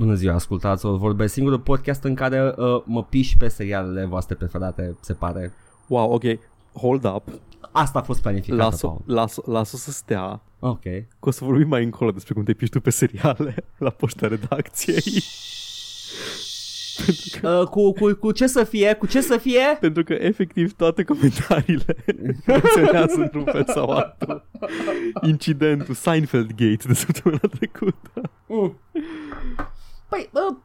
Bună ziua, ascultați o vorbesc singurul podcast în care uh, mă piși pe serialele voastre preferate, se pare. Wow, ok, hold up. Asta a fost planificat. Las-o, las las să stea. Ok. Că o să vorbim mai încolo despre cum te piși tu pe seriale la poșta redacției. Uh, cu, cu, cu ce să fie? Cu ce să fie? Pentru că efectiv toate comentariile menționează într-un fel sau altul incidentul Seinfeld Gate de săptămâna trecută. Mm. Păi, uh,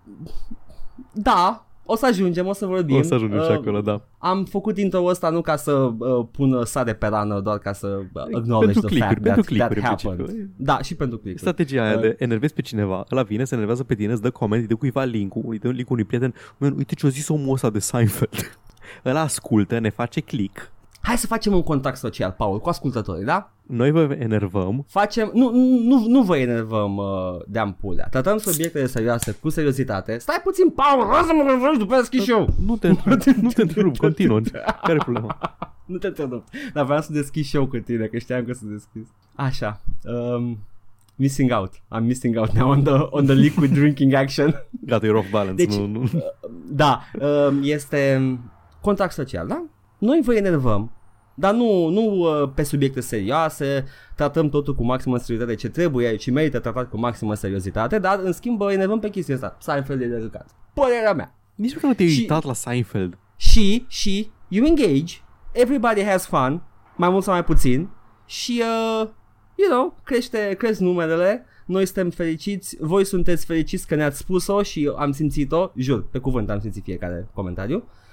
da, o să ajungem, o să vorbim. O să ajungem uh, și acolo, da. Am făcut intro ăsta nu ca să uh, pun sare pe rană, doar ca să uh, acknowledge pentru the click fact pentru that, that happened. Da, și pentru click Strategia aia uh, de enervezi pe cineva, ăla vine, se enervează pe tine, îți dă coment, îi dă cuiva link-ul, îi dă link unui prieten, Man, uite ce-a zis omul ăsta de Seinfeld. ăla ascultă, ne face click. Hai să facem un contact social, Paul, cu ascultătorii, da? Noi vă enervăm. Facem, nu, nu, nu vă enervăm uh, de ampulea. Tratăm subiectele serioase cu seriozitate. Stai puțin, Paul, lasă mă răvăși după deschis show. Nu te, nu te întrerup, continuă. Care e problema? nu te întrerup. Dar vreau să deschid show cu tine, că știam că să deschis. Așa. Um, missing out. I'm missing out now on the, on the liquid drinking action. Gata, you're off balance. Deci, nu, nu. Uh, da, um, este contract social, da? Noi vă enervăm dar nu, nu uh, pe subiecte serioase, tratăm totul cu maximă seriozitate ce trebuie și merită tratat cu maximă seriozitate, dar în schimb enervăm pe chestia asta. Seinfeld e de râcat. Părerea mea. Nici măcar nu te-ai și, uitat la Seinfeld. Și, și, you engage, everybody has fun, mai mult sau mai puțin, și, uh, you know, crește, cresc numerele, noi suntem fericiți, voi sunteți fericiți că ne-ați spus-o și am simțit-o, jur, pe cuvânt am simțit fiecare comentariu, uh,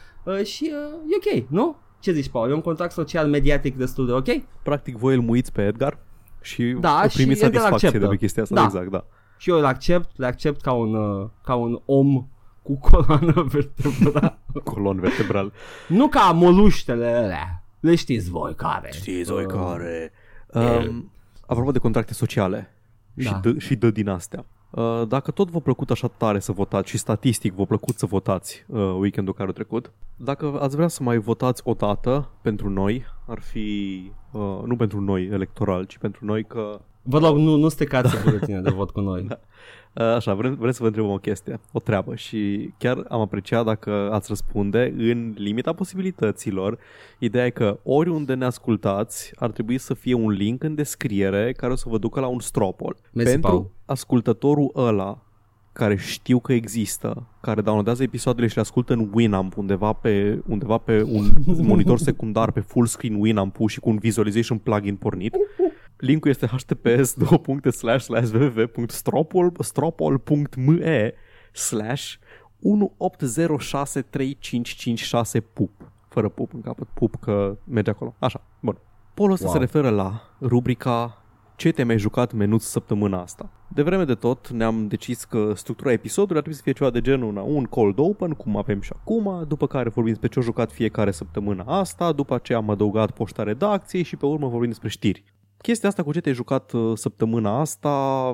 și uh, e ok, nu? Ce zici, Paul? E un contract social mediatic destul de ok? Practic voi îl muiți pe Edgar și da, primiți satisfacție de pe chestia asta. Da. Exact, da. Și eu îl accept, le accept ca un, uh, ca un om cu coloană vertebrală. Colon vertebral. nu ca moluștele alea. Le știți voi care. Știți voi uh, care. Um, apropo de contracte sociale da. și, dă, și dă din astea. Uh, dacă tot v-a plăcut așa tare să votați și statistic v-a plăcut să votați uh, weekendul care a trecut, dacă ați vrea să mai votați o dată pentru noi, ar fi, uh, nu pentru noi electoral, ci pentru noi că... Vă rog, nu, nu stecați da. de vot cu noi. Da. Așa, vrem, vrem să vă întrebăm o chestie, o treabă și chiar am apreciat dacă ați răspunde în limita posibilităților. Ideea e că oriunde ne ascultați ar trebui să fie un link în descriere care o să vă ducă la un stropol. Mersi, Pentru Paul. ascultătorul ăla care știu că există, care downloadează episoadele și le ascultă în Winamp undeva pe, undeva pe un monitor secundar pe full screen Winamp și cu un visualization plugin pornit, Linkul este https www.stropol.me slash 18063556 pup. Fără pup în capăt, pup că merge acolo. Așa, bun. Polul ăsta wow. se referă la rubrica ce te-ai mai jucat menuț săptămâna asta. De vreme de tot ne-am decis că structura episodului ar trebui să fie ceva de genul un cold open, cum avem și acum, după care vorbim despre ce au jucat fiecare săptămână asta, după aceea am adăugat poșta redacției și pe urmă vorbim despre știri. Chestia asta cu ce te-ai jucat uh, săptămâna asta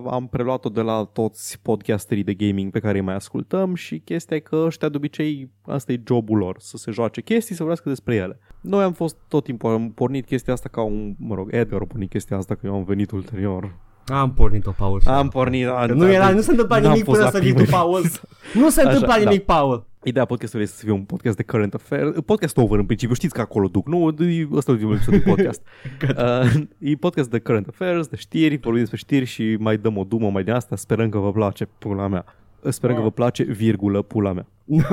am preluat-o de la toți podcasterii de gaming pe care îi mai ascultăm și chestia e că ăștia de obicei asta e jobul lor, să se joace chestii, să vorbească despre ele. Noi am fost tot timpul, am pornit chestia asta ca un, mă rog, Edgar a pornit chestia asta că eu am venit ulterior. Am pornit-o, Paul. Am pornit, da, nu, era, nu se întâmpla nimic până să vii tu, Paul. Nu se întâmpla Așa, nimic, da. Paul. Ideea podcastului este să fie un podcast de current affairs, podcast over în principiu, știți că acolo duc, nu? Ăsta e ultimul episod de podcast. uh, e podcast de current affairs, de știri, vorbim despre știri și mai dăm o dumă mai de asta, sperăm că vă place, pula mea. Sperăm că vă place, virgulă, pula mea.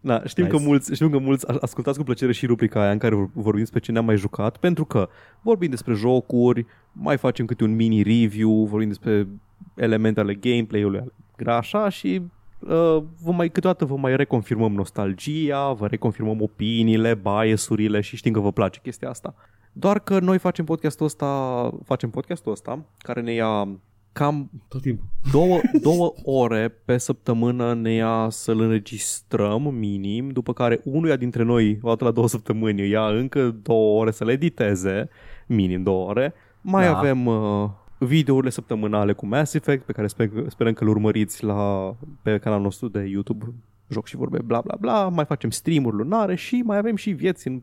Da, știm, nice. că mulți, știm că mulți ascultați cu plăcere și rubrica aia în care vorbim despre ce ne-am mai jucat, pentru că vorbim despre jocuri, mai facem câte un mini review, vorbim despre elemente ale gameplay-ului, așa și uh, vă mai, câteodată vă mai reconfirmăm nostalgia, vă reconfirmăm opiniile, biasurile și știm că vă place chestia asta. Doar că noi facem podcastul ăsta, facem podcastul ăsta care ne ia cam tot timpul. Două, două ore pe săptămână ne ia să-l înregistrăm minim, după care unuia dintre noi, o dată la două săptămâni, ia încă două ore să le editeze, minim două ore. Mai da. avem uh, videourile săptămânale cu Mass Effect, pe care sper, sperăm că îl urmăriți la, pe canalul nostru de YouTube, joc și vorbe, bla bla bla, mai facem streamuri lunare și mai avem și vieți în,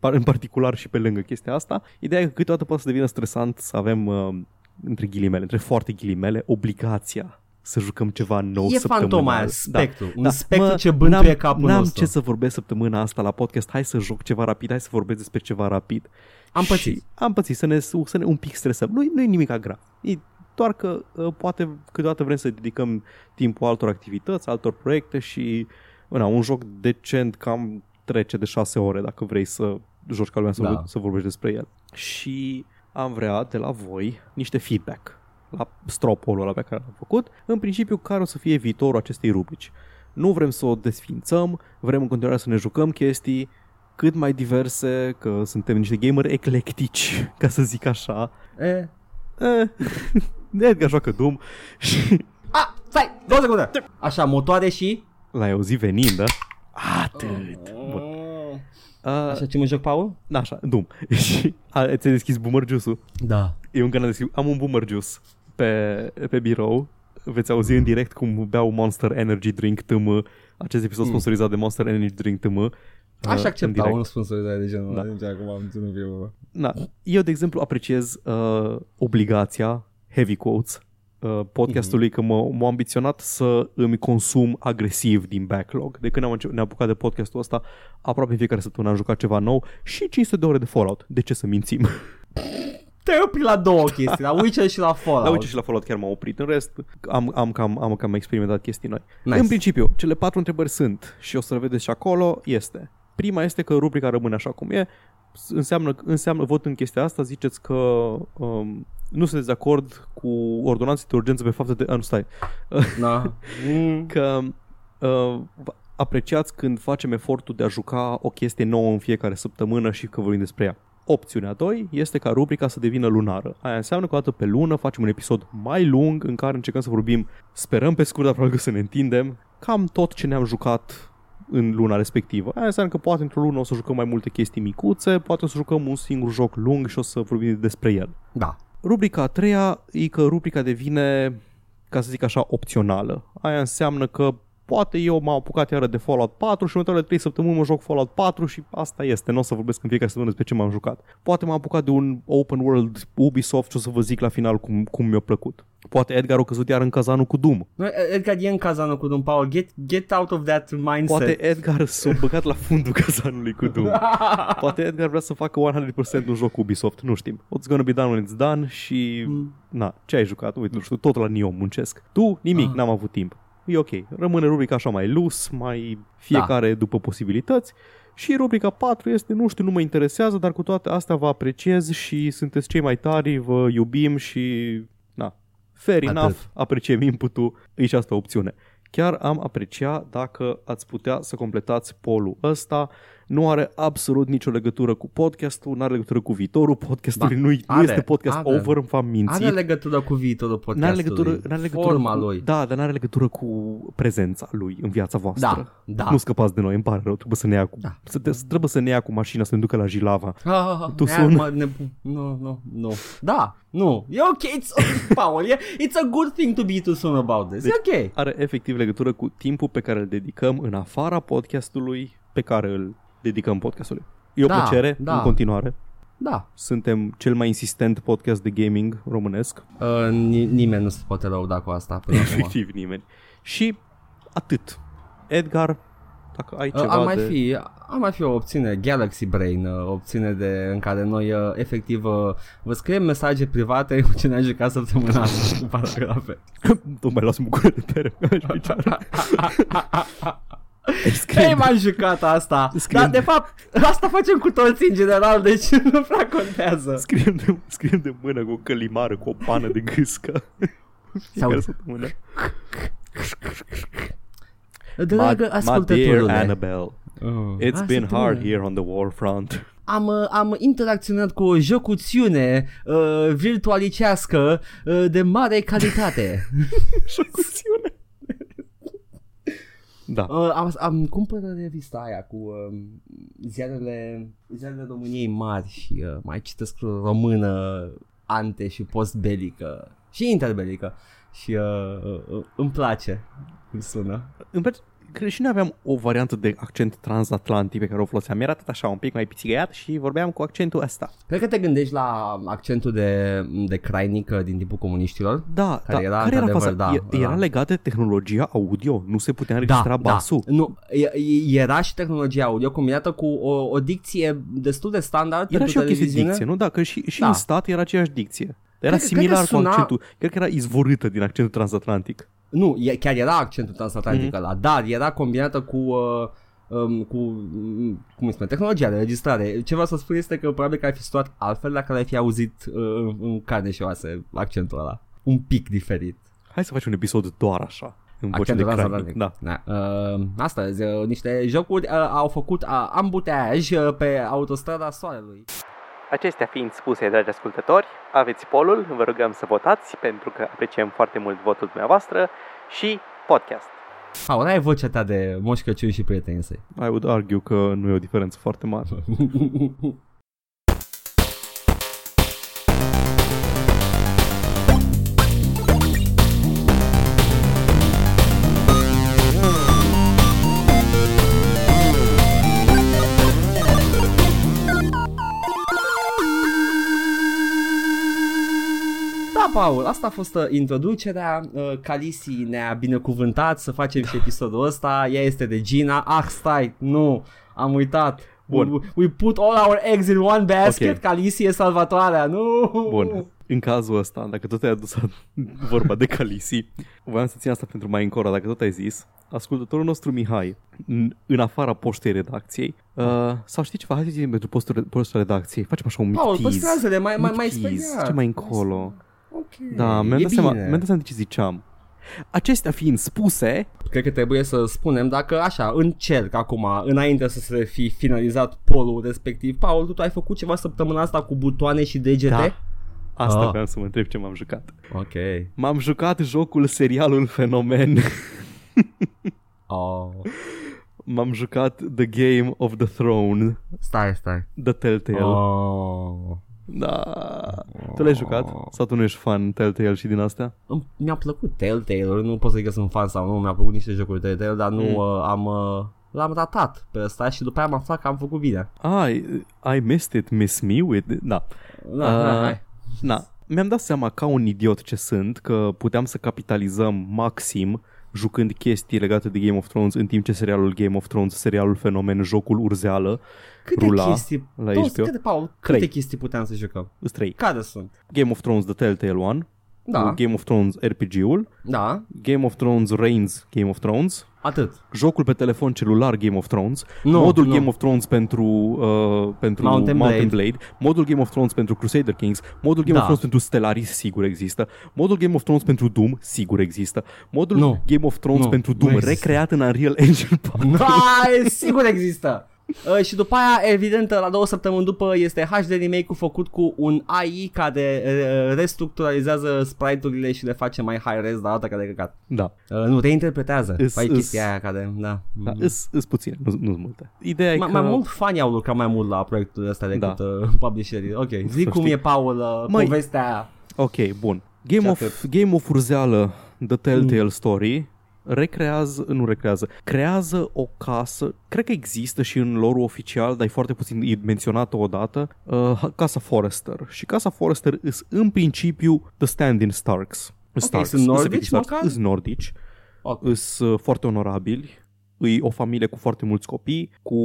în particular și pe lângă chestia asta. Ideea e că câteodată poate să devină stresant să avem, uh, între ghilimele, între foarte ghilimele, obligația să jucăm ceva nou E săptămânal. fantoma aia, Da. spectru. Un Da. spectru Mă, ce bântuie n-am- capul N-am nostru. ce să vorbesc săptămâna asta la podcast, hai să joc ceva rapid, hai să vorbesc despre ceva rapid. Am Și pățit. Am pățit, să ne, să ne un pic stresăm. Nu, nu e nimic grav. E doar că uh, poate câteodată vrem să dedicăm timpul altor activități, altor proiecte și na, un joc decent cam trece de 6 ore dacă vrei să joci ca lumea să, Da. da. să vorbești despre el. Și am vrea de la voi niște feedback la stropolul ăla pe care l-am făcut. În principiu, care o să fie viitorul acestei rubrici. Nu vrem să o desfințăm, vrem în continuare să ne jucăm chestii cât mai diverse, că suntem niște gamer eclectici, ca să zic așa. E. Eh, Edgar joacă Doom și A, stai, două secunde. Așa, motoare și... l-ai auzit venind, da? Atât. Bun. Uh, Așa ce mă joc, Paul? așa, Doom. și a, ți-ai deschis boomer juice-ul? Da. Eu încă n-am deschis. Am un boomer juice pe, pe birou. Veți auzi în direct cum beau Monster Energy Drink TM. Acest episod Mm. sponsorizat de Monster Energy Drink TM. uh, Aș în accepta direct. un sponsorizare de genul ăla. Da. Deci acum am ținut viu. Na, eu, de exemplu, apreciez uh, obligația, heavy quotes, uh, podcastului că mă, m-a ambiționat să îmi consum agresiv din backlog. De când am început, ne-am apucat de podcastul ăsta, aproape în fiecare săptămână am jucat ceva nou și 500 de ore de Fallout. De ce să mințim? Te-ai oprit la două chestii, la Witcher și la Fallout. La uite și la Fallout chiar m-am oprit. În rest, am, am, cam, am cam experimentat chestii noi. Nice. În principiu, cele patru întrebări sunt și o să le vedeți și acolo, este. Prima este că rubrica rămâne așa cum e. Înseamnă, înseamnă vot în chestia asta, ziceți că um, nu sunteți de acord cu ordonanțe de urgență pe fapte de... A, nu, stai. Da. Mm. Că uh, apreciați când facem efortul de a juca o chestie nouă în fiecare săptămână și că vorbim despre ea. Opțiunea 2 este ca rubrica să devină lunară. Aia înseamnă că o dată pe lună facem un episod mai lung în care încercăm să vorbim, sperăm pe scurt, dar probabil că să ne întindem, cam tot ce ne-am jucat în luna respectivă. Aia înseamnă că poate într-o lună o să jucăm mai multe chestii micuțe, poate o să jucăm un singur joc lung și o să vorbim despre el. Da. Rubrica a treia e că rubrica devine, ca să zic așa, opțională. Aia înseamnă că poate eu m-am apucat iară de Fallout 4 și în următoarele 3 săptămâni mă joc Fallout 4 și asta este, nu o să vorbesc în fiecare săptămână despre ce m-am jucat. Poate m-am apucat de un open world Ubisoft și o să vă zic la final cum, cum mi-a plăcut. Poate Edgar a căzut iar în cazanul cu Doom. Nu, Edgar e în cazanul cu Dum Paul. Get, get out of that mindset. Poate Edgar s-a băgat la fundul cazanului cu Doom. Poate Edgar vrea să facă 100% un joc Ubisoft, nu știm. What's gonna be done when it's done și... Mm. Na, ce ai jucat? Uite, nu știu, tot la Nio muncesc. Tu, nimic, Ah. n-am avut timp. E ok. Rămâne rubrica așa mai lus, mai fiecare da. după posibilități. Și rubrica 4 este, nu știu, nu mă interesează, dar cu toate astea vă apreciez și sunteți cei mai tari, vă iubim și... Na, fair Atât. enough, apreciem input-ul, e și asta o opțiune. Chiar am aprecia dacă ați putea să completați polul ăsta. Nu are absolut nicio legătură cu podcastul, nu are legătură cu viitorul podcastului, Ba, nu, nu are, este podcast are. over, v-am mințit. Are legătură cu viitorul N-are podcastului. legătură, n-are legătură Forma cu, lui. Da, dar n-are legătură cu prezența lui în viața voastră. Da, da. Nu scăpați de noi, îmi pare rău, trebuie să ne ia cu, Da. să te, trebuie să ne ia cu mașina, să ne ducă la Jilava. Ah, Tu ia, sun. mă, ne, nu, nu, nu. Da, nu. E ok, it's, Paul, e, it's a good thing to be too soon about this. Deci- e ok. Are efectiv legătură cu timpul pe care îl dedicăm în afara podcastului pe care îl dedicăm podcastului. E o Da, plăcere da. în continuare. Da. Suntem cel mai insistent podcast de gaming românesc. Uh, ni- nimeni nu se poate lăuda cu asta până acum. Efectiv nimeni. Și atât. Edgar, dacă ai Uh, ceva ar mai de... fi, ar mai fi o opțiune Galaxy Brain, uh, opțiune de, în care noi uh, efectiv uh, vă scriem mesaje private cu ce ne-a jucat săptămâna asta cu paragrafe. Tocmai las bucură de pere pe picioare. Îi Ei, scriem, m-am jucat asta. Scriem- Dar de fapt, asta facem cu toți în general, deci nu prea contează. scriem, de, scriem de mână cu o călimară, cu o pană de gâscă. Fiecare săptămână. Dragă my dear ascultătorule, Annabelle, Oh. it's Asta been tu, hard mă. here on the war front. am, uh, am interacționat cu o jocuțiune uh, virtualicească uh, de mare calitate. Șocuțiune. Da. uh, am, am cumpărat revista aia cu uh, ziarele, ziarele României mari și uh, mai citesc română ante și postbelică și interbelică și uh, uh, uh, îmi place cum sună. Îmi place, cred și noi aveam o variantă de accent transatlantic pe care o foloseam. Era tot așa un pic mai pițigăiat și vorbeam cu accentul ăsta. Cred că te gândești la accentul de, de crainică din timpul comuniștilor. Da, Care da. era, care era într-adevăr, faza? da, E- era da. legat de tehnologia audio. Nu se putea înregistra basul. Da. Nu, e- e- era și tehnologia audio combinată cu o, o dicție destul de standard Era pentru și o chestie de televiziune. dicție, nu? Da, că și, și Da. în stat era aceeași dicție. Era Cred că- similar cred că cu suna- accentul. Cred că era izvorâtă din accentul transatlantic. Nu, e, chiar era accentul transatlantic Mhm. mm-hmm. ăla, dar era combinată cu... Uh, um, cu, mm, cum îi spune, tehnologia de registrare. Ce vreau să spun este că probabil că ar fi situat altfel dacă l-ai fi auzit uh, în carne și oase accentul ăla. Un pic diferit. Hai să facem un episod doar așa. În voce de Accentul cranic. transatlantic. Da. da. Uh, astăzi, uh, niște jocuri uh, au făcut uh, ambuteaj uh, pe autostrada Soarelui. Acestea fiind spuse, dragi ascultători, aveți polul, vă rugăm să votați pentru că apreciem foarte mult votul dumneavoastră și podcast. Paul, ai vocea ta de Moș Crăciun și prietenii săi. I would argue că nu e o diferență foarte mare. Paul, asta a fost uh, introducerea. Uh, Calisi ne-a binecuvântat să facem și episodul ăsta. Ea este de Gina. Ah, stai, nu, am uitat. Bun. We, we put all our eggs in one basket. Ok. Calisi e salvatoarea. Nu. Bun. În cazul ăsta, dacă tot ai adus vorba de Calisi, voiam să țin asta pentru mai încolo, dacă tot ai zis, ascultătorul nostru Mihai, în, în afara poștei redacției, uh, sau știi ceva, hai să zicem pentru postul, postul redacției, facem așa un mic Paul, tease. păstrează-le mai, mai, Mic mai tease, speriat. Ce mai încolo. Ok, Da, mi-am e dat, seama, bine. mi-am dat seama de ce ziceam. Acestea fiind spuse, Cred că trebuie să spunem dacă așa, încerc acum, înainte să se fi finalizat polul respectiv. Paul, tu, tu ai făcut ceva săptămâna asta cu butoane și degete? da, asta Ah. vreau să mă întreb ce m-am jucat. Ok. M-am jucat jocul serialul Fenomen. Oh. M-am jucat The Game of the Throne, Stai, stai. The Telltale. Oh. Da. Tu l-ai jucat? Sau tu nu ești fan Telltale și din astea? Îmi- Mi-a plăcut Telltale, nu pot să zic că sunt fan sau nu, mi-a plăcut niște jocuri Telltale, dar nu Mm. uh, am... Uh, L-am ratat pe ăsta și după aia am aflat că am făcut bine. Ah, I, I missed it, miss me with it. Da. Da, Ah. da, hai. Na, mi-am dat seama ca un idiot ce sunt că puteam să capitalizăm maxim jucând chestii legate de Game of Thrones în timp ce serialul Game of Thrones, serialul Fenomen, jocul Urzeală, Câte rula chestii, la toți, HBO. câte, Paul, câte Trei. chestii puteam să jucăm? Îs trei. Care sunt? Game of Thrones The Telltale One, Da, Game of Thrones RPG-ul, da, Game of Thrones Reigns Game of Thrones, atât. jocul pe telefon celular Game of Thrones, Nu, modul nu. Game of Thrones pentru, uh, pentru Mountain Mountain, Blade. Blade. modul Game of Thrones pentru Crusader Kings, modul Game Da. of Thrones pentru Stellaris, sigur există, modul Game of Thrones pentru Doom, sigur există, modul Nu. Game of Thrones Nu, pentru nu Doom, există. recreat în Unreal Engine 4. Hai, sigur există. Uh, și după aia, evident, la două săptămâni după este HD remake-ul făcut cu un AI care uh, restructuralizează sprite-urile și le face mai high-res, dar alta care de căcat. Da, Uh, nu, reinterpretează. Îs- Fai îs- chestia aia care, da. da îs, îs puține, nu sunt multe. Ideea e Mai, că... mai mult fani au lucrat mai mult la proiectul ăsta decât Da. uh, publisherii. Ok, zic cum știi. e, Paul, uh, Măi. povestea aia. Ok, bun. Game Și of, atât. Game of Urzeală, The Telltale Mm. Story, recrează, nu recrează, creează o casă, cred că există și în lore oficial, dar e foarte puțin e menționată odată, uh, Casa Forrester. Și Casa Forrester îs în principiu The Stand-in Starks. Starks, sunt îs nordici efectiv Starks, măcar? Îs nordici, Ok. îs uh, foarte onorabili, îi o familie cu foarte mulți copii, cu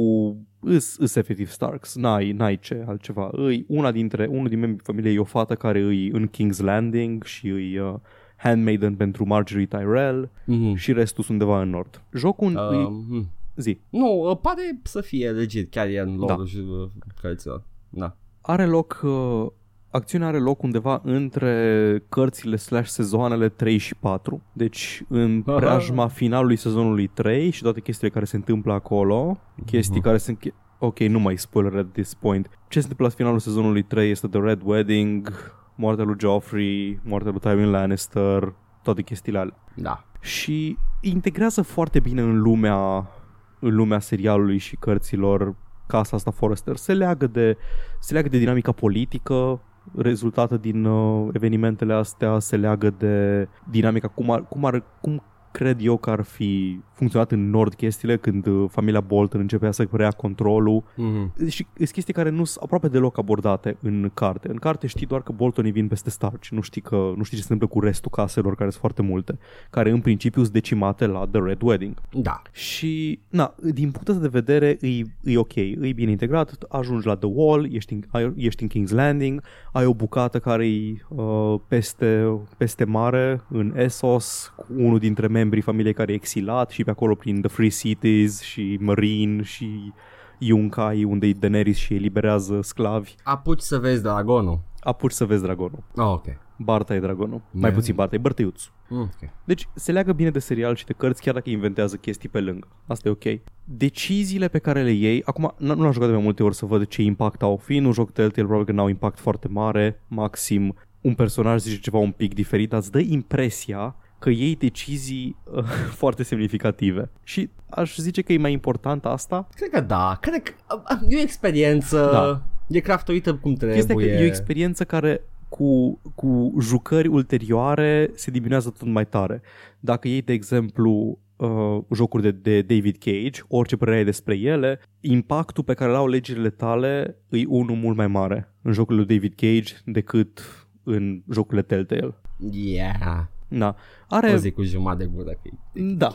îs, îs efectiv Starks, n-ai, n-ai ce altceva. Îi, una dintre, unul din membrii familiei e o fată care îi în King's Landing și îi uh, handmaiden pentru Marjorie Tyrell Mhm. și restul sunt undeva în nord. Jocul uh, îi, Um, zi, nu, uh, pare să fie legit, chiar e în lore Da. și uh, cărților. Da. are loc, uh, acțiunea are loc undeva între cărțile slash sezoanele 3 și 4. Deci în Aha. preajma finalului sezonului 3 și toate chestiile care se întâmplă acolo, chestii Mhm. care sunt... Ok, nu mai spoiler at this point. Ce se întâmplă la finalul sezonului 3 este The Red Wedding, moartea lui Joffrey, moartea lui Tywin Lannister, toate chestiile alea. Da. Și integrează foarte bine în lumea în lumea serialului și cărților casa asta Forrester. Se leagă de, se leagă de dinamica politică rezultată din uh, evenimentele astea, se leagă de dinamica cum ar, cum ar cum cred eu că ar fi funcționat în nord chestiile când uh, familia Bolton începea să preia controlul Mm-hmm. și sunt chestii care nu sunt aproape deloc abordate în carte. În carte știi doar că Boltonii vin peste Stark nu știi, că, nu știi ce se întâmplă cu restul caselor, care sunt foarte multe, care în principiu sunt decimate la The Red Wedding. Da. Și, na, din punctul ăsta de vedere, e, e ok, e bine integrat, ajungi la The Wall, ești în, ai- ești în King's Landing, ai o bucată care e uh, peste, peste mare, în Essos, cu unul dintre membrii familiei care e exilat și pe acolo prin The Free Cities și Marine și Yunkai, unde e Daenerys și eliberează sclavi. Apuci să vezi dragonul. Apuci să vezi dragonul. Oh, ok. Barta e dragonul. Mai Da. puțin Barta, e bărtăiuț. Mm, ok. Deci se leagă bine de serial și de cărți chiar dacă inventează chestii pe lângă. Asta e ok. Deciziile pe care le iei, acum n- nu am jucat de mai multe ori să văd ce impact au. Fiind un joc Telltale, probabil că n-au impact foarte mare, maxim un personaj zice ceva un pic diferit, dar îți dă impresia că iei decizii uh, foarte semnificative. Și aș zice că e mai important asta. Cred că da. Cred că a, e o experiență. Da. E craftuită cum trebuie. Chestia că e o experiență care cu, cu jucări ulterioare se diminuează tot mai tare. Dacă iei, de exemplu, uh, jocuri de, de David Cage, orice părere ai despre ele, impactul pe care l-au legile tale e unul mult mai mare în jocurile lui David Cage decât în jocurile Telltale. Yeah. Na. O Are... zic cu jumătate de gură. că e- Da.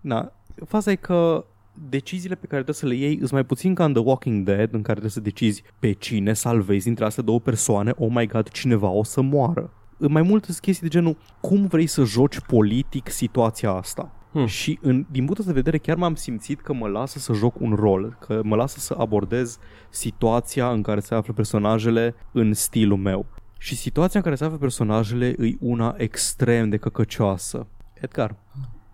Na. Faza e că deciziile pe care trebuie să le iei sunt mai puțin ca în The Walking Dead, în care trebuie să decizi pe cine salvezi dintre astea două persoane, oh my god, cineva o să moară. În mai multe sunt chestii de genul, cum vrei să joci politic situația asta? Hmm. Și în, din punctul ăsta de vedere chiar m-am simțit că mă lasă să joc un rol, că mă lasă să abordez situația în care se află personajele în stilul meu. Și situația în care se află personajele e una extrem de căcăcioasă. Edgar,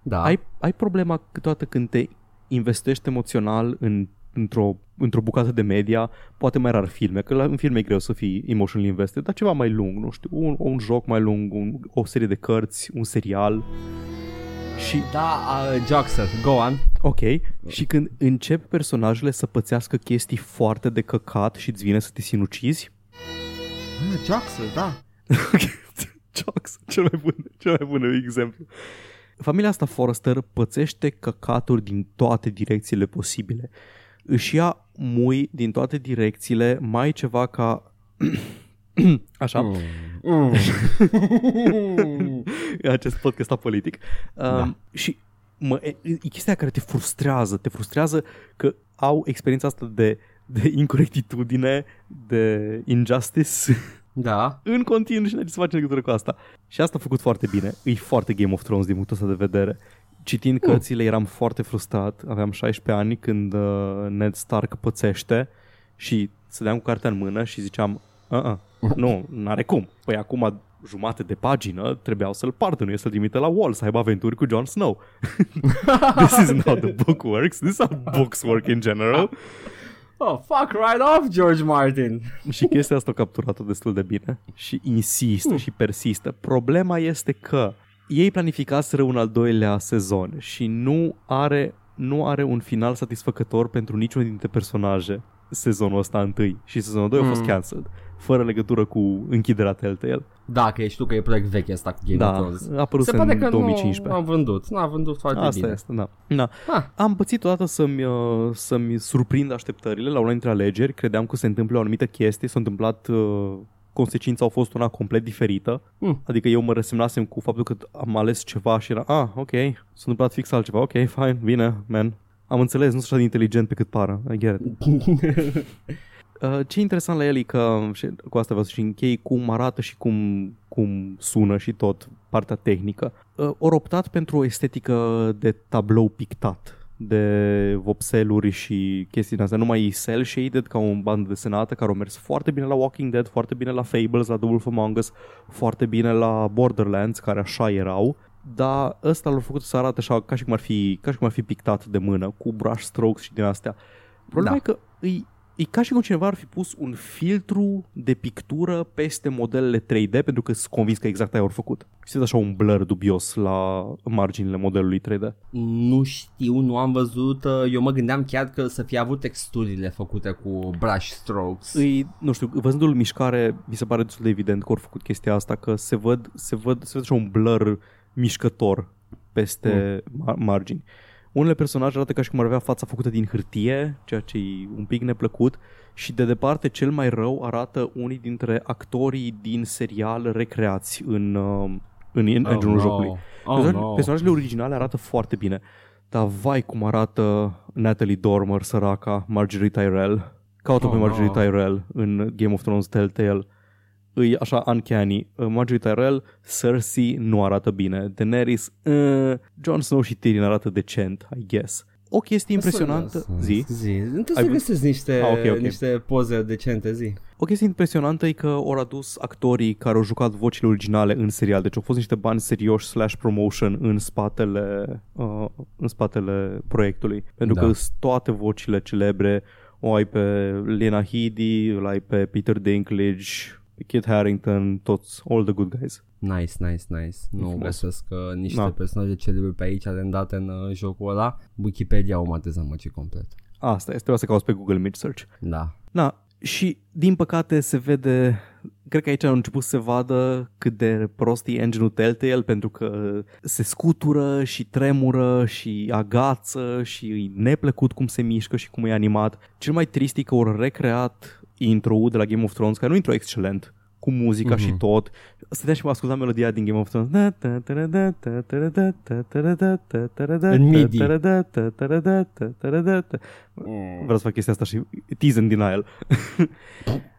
Da. ai, ai problema câteodată când te investești emoțional în, într-o, într-o bucată de media, poate mai rar filme, că la, în filme e greu să fii emotional invested, dar ceva mai lung, nu știu, un, un joc mai lung, un, o serie de cărți, un serial. Și, Da, uh, Joxer, go on. ok, și când încep personajele să pățească chestii foarte de căcat și îți vine să te sinucizi, Ah, Joxer, da. Jocks, cel mai bun, cel mai bun exemplu. Familia asta Forrester pățește căcaturi din toate direcțiile posibile. Își ia mui din toate direcțiile, mai ceva ca... Așa, Mm. Mm. acest podcast a politic. Um, Da. Și mă, e, e chestia care te frustrează, te frustrează că au experiența asta de, de incorectitudine, de injustice da. în continuu și n-ai ce să faci în legătură cu asta. Și asta a făcut foarte bine. E foarte Game of Thrones din punctul ăsta de vedere. Citind cărțile eram foarte frustrat. Aveam 16 ani când uh, Ned Stark pățește și stăteam cu cartea în mână și ziceam uh-uh, nu, n-are cum. Păi acum jumate de pagină trebuiau să-l pardănuie, să-l trimite la wall, să aibă aventuri cu Jon Snow. This isn't how the book works. This is how books work in general. Oh, fuck right off, George Martin. Și chestia asta a capturat-o destul de bine și insistă și persistă. Problema este că ei planificaseră un al doilea sezon și nu are, nu are un final satisfăcător pentru niciunul dintre personaje sezonul ăsta întâi și sezonul 2 a fost Mm. cancelled fără legătură cu închiderea Telltale. Da, că știu că e proiect vechi ăsta cu Game of Da, Thrones. a apărut Se în pare că 2015. nu a vândut. Nu a vândut foarte Asta bine. este, da. da. Ah. Am pățit odată să-mi, uh, să-mi surprind așteptările la una dintre alegeri. Credeam că se întâmplă o anumită chestie, s-a întâmplat, uh, consecința au fost una complet diferită. Mm. Adică eu mă resemnasem cu faptul că am ales ceva și era, ah, ok, s-a întâmplat fix altceva, ok, fine, bine, man. Am înțeles, nu sunt așa de inteligent pe cât pară, I get it. Uh, ce e interesant la el e că, și cu asta vreau să și închei, cum arată și cum, cum sună și tot partea tehnică. Uh, ori optat pentru o estetică de tablou pictat de vopseluri și chestii din astea, numai cel shaded ca o bandă desenată care a mers foarte bine la Walking Dead, foarte bine la Fables, la The Wolf Among Us, foarte bine la Borderlands, care așa erau, dar ăsta l-a făcut să arate așa ca și cum ar fi, ca și cum ar fi pictat de mână, cu brush strokes și din astea. Problema Da. e că îi, E ca și cum cineva ar fi pus un filtru de pictură peste modelele 3D pentru că sunt convins că exact aia au făcut. Și așa un blur dubios la marginile modelului 3D. Nu știu, nu am văzut. uh, Eu mă gândeam chiar că să fie avut texturile făcute cu brush strokes. Îi, nu știu, văzându-l în mișcare, mi se pare destul de evident că au făcut chestia asta, că se văd, se văd, se văd așa un blur mișcător peste mm. margini. Unele personaje arată ca și cum ar avea fața făcută din hârtie, ceea ce e un pic neplăcut și de departe cel mai rău arată unii dintre actorii din serial recreați în, uh, în în oh, no. jocului. Oh, no. Personajele originale arată foarte bine, dar vai cum arată Natalie Dormer, săraca, Marjorie Tyrell. Caută oh, pe Marjorie no. Tyrell în Game of Thrones Telltale îi așa uncanny. Uh, Marjorie Tyrell, Cersei nu arată bine. Daenerys, uh, Jon Snow și Tyrion arată decent, I guess. O chestie impresionantă, zi. Zi, trebuie să găsesc niște, ah, okay, okay. niște poze decente, zi. O chestie impresionantă e că au adus actorii care au jucat vocile originale în serial, deci au fost niște bani serioși slash promotion în spatele, uh, în spatele proiectului, pentru da. că toate vocile celebre o ai pe Lena Headey, o ai pe Peter Dinklage, Kit Harington, toți, all the good guys. Nice, nice, nice. Nu Frumos. găsesc uh, niște da. personaje celebre pe aici de îndată în uh, jocul ăla. Wikipedia o mă dezamăgi complet. Asta este, trebuie să cauți pe Google Image Search. Da. Da, și din păcate se vede, cred că aici au început să se vadă cât de prost e engine-ul Telltale pentru că se scutură și tremură și agață și e neplăcut cum se mișcă și cum e animat. Cel mai trist e că au recreat intro de la Game of Thrones, care nu intro excelent, cu muzica mm-hmm. și tot. Stăteam și mă ascultam melodia din Game of Thrones. În midi. Vreau să fac chestia asta și tease din el.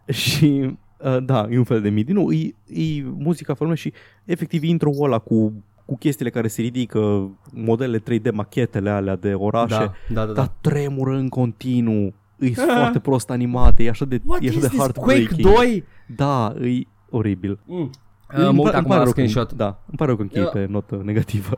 și uh, da, e un fel de midi. Nu, e, e muzica formă și efectiv intro-ul ăla cu cu chestiile care se ridică, modele 3D, machetele alea de orașe, da, da, da, dar tremură în continuu e foarte prost animat, e așa de, What e așa de heartbreaking. Quake 2? Da, e oribil. Mm. Uh, mă uit acum la screenshot. Da, îmi pare rău că închei uh, pe notă negativă.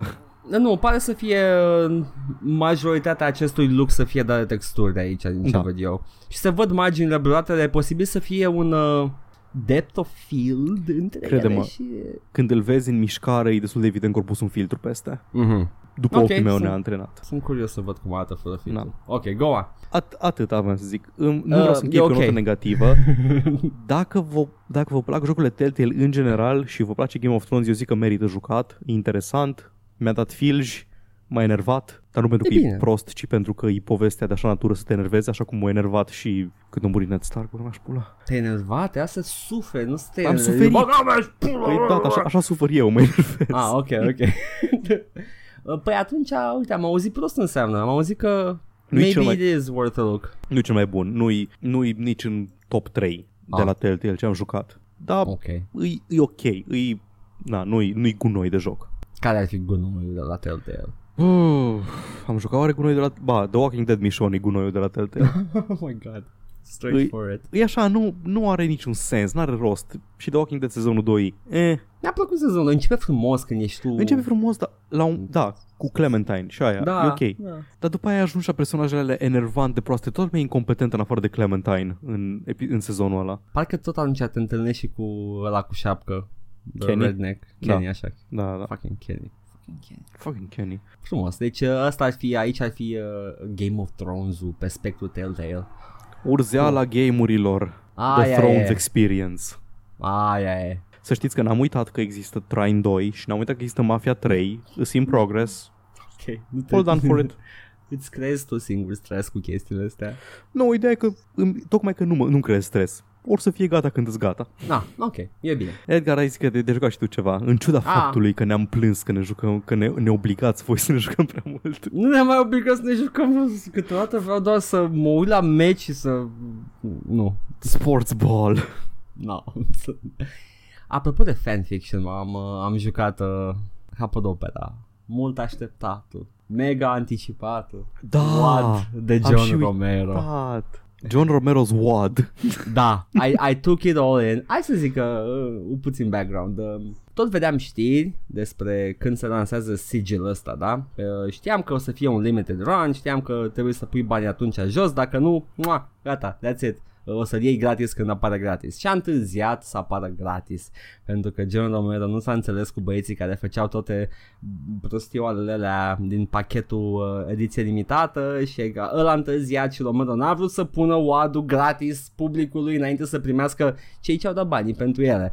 Nu, pare să fie uh, majoritatea acestui look să fie date texturi de aici, din ce da. văd eu. Și să văd marginile blurate, e posibil să fie un... Uh, depth of field între Crede-mă, ele și... când îl vezi în mișcare e destul de evident că au pus un filtru peste. Mm-hmm. După okay, ochii meu sunt, antrenat. Sunt curios să văd cum arată fără filtru. Da. Ok, go on. At- atât aveam să zic. Nu uh, vreau să închei okay. cu o notă negativă. dacă, vă, dacă vă plac jocurile Telltale în general și vă place Game of Thrones, eu zic că merită jucat. E interesant. Mi-a dat filgi m-a enervat, dar nu pentru e că bine. e prost, ci pentru că e povestea de așa natură să te enervezi, așa cum m-a enervat și când am murit Ned Stark, urmaș pula. Te-ai enervat? Asta suferi, nu să te Am suferit. Păi da, așa, așa sufăr eu, mă enervez. Ah, ok, ok. păi atunci, uite, am auzit prost înseamnă, am auzit că nu maybe mai, it is worth a look. Nu e cel mai bun, nu-i, nu-i nici în top 3 ah. de la Telltale ce am jucat. Dar okay. e, e ok, e, na, nu-i, nu-i gunoi de joc. Care ar fi gunoiul de la Telltale? Uh, am jucat oare gunoi de la... Ba, The Walking Dead Mission e gunoiul de la Telltale. oh my god. Straight e, for it. E așa, nu, nu are niciun sens, nu are rost. Și The Walking Dead sezonul 2, eh. Mi-a plăcut sezonul, începe frumos când ești tu... Începe frumos, da, la un, da, cu Clementine și aia, da, e ok. Da. Dar după aia ajungi la personajele enervante, proaste, tot mai incompetent în afară de Clementine în, în sezonul ăla. Parcă tot atunci te întâlnești și cu ăla cu șapcă. Kenny? Redneck. Kenny, da. așa. Da, da. Fucking Kenny. Kenny. Fucking Kenny. Frumos. Deci uh, asta ar fi, aici ar fi uh, Game of Thrones-ul pe spectrul Telltale. Urzeala oh. game-urilor. Aia The Thrones e. Experience. Aia e. Să știți că n-am uitat că există Trine 2 și n-am uitat că există Mafia 3. Is in progress. Ok. Hold on for it. Îți crezi tu singur stres cu chestiile astea? Nu, ideea e că tocmai că nu, mă, nu crezi stres or să fie gata când îți gata. Da, ok, e bine. Edgar, ai zis că de, de jucat și tu ceva, în ciuda ah. faptului că ne-am plâns că ne jucăm, că ne, ne obligați voi să ne jucăm prea mult. Nu ne-am mai obligat să ne jucăm, câteodată vreau doar să mă uit la meci și să... Nu. Sports ball. No. Apropo de fanfiction, am, am jucat uh, Capodopera. Mult așteptatul. Mega anticipatul. Da, What? de John Romero. Uitat. John Romero's WAD. da, I, I took it all in. Hai să zic că uh, un puțin background. Uh, tot vedeam știri despre când se lansează sigil ăsta, da? Uh, știam că o să fie un limited run, știam că trebuie să pui banii atunci jos, dacă nu, mua, gata, that's it o să-l iei gratis când apare gratis. Și a întârziat să apară gratis, pentru că John Romero nu s-a înțeles cu băieții care făceau toate prostioarele alea din pachetul uh, ediție limitată și ăla a întârziat și Romero n-a vrut să pună wad gratis publicului înainte să primească cei ce au dat banii pentru ele.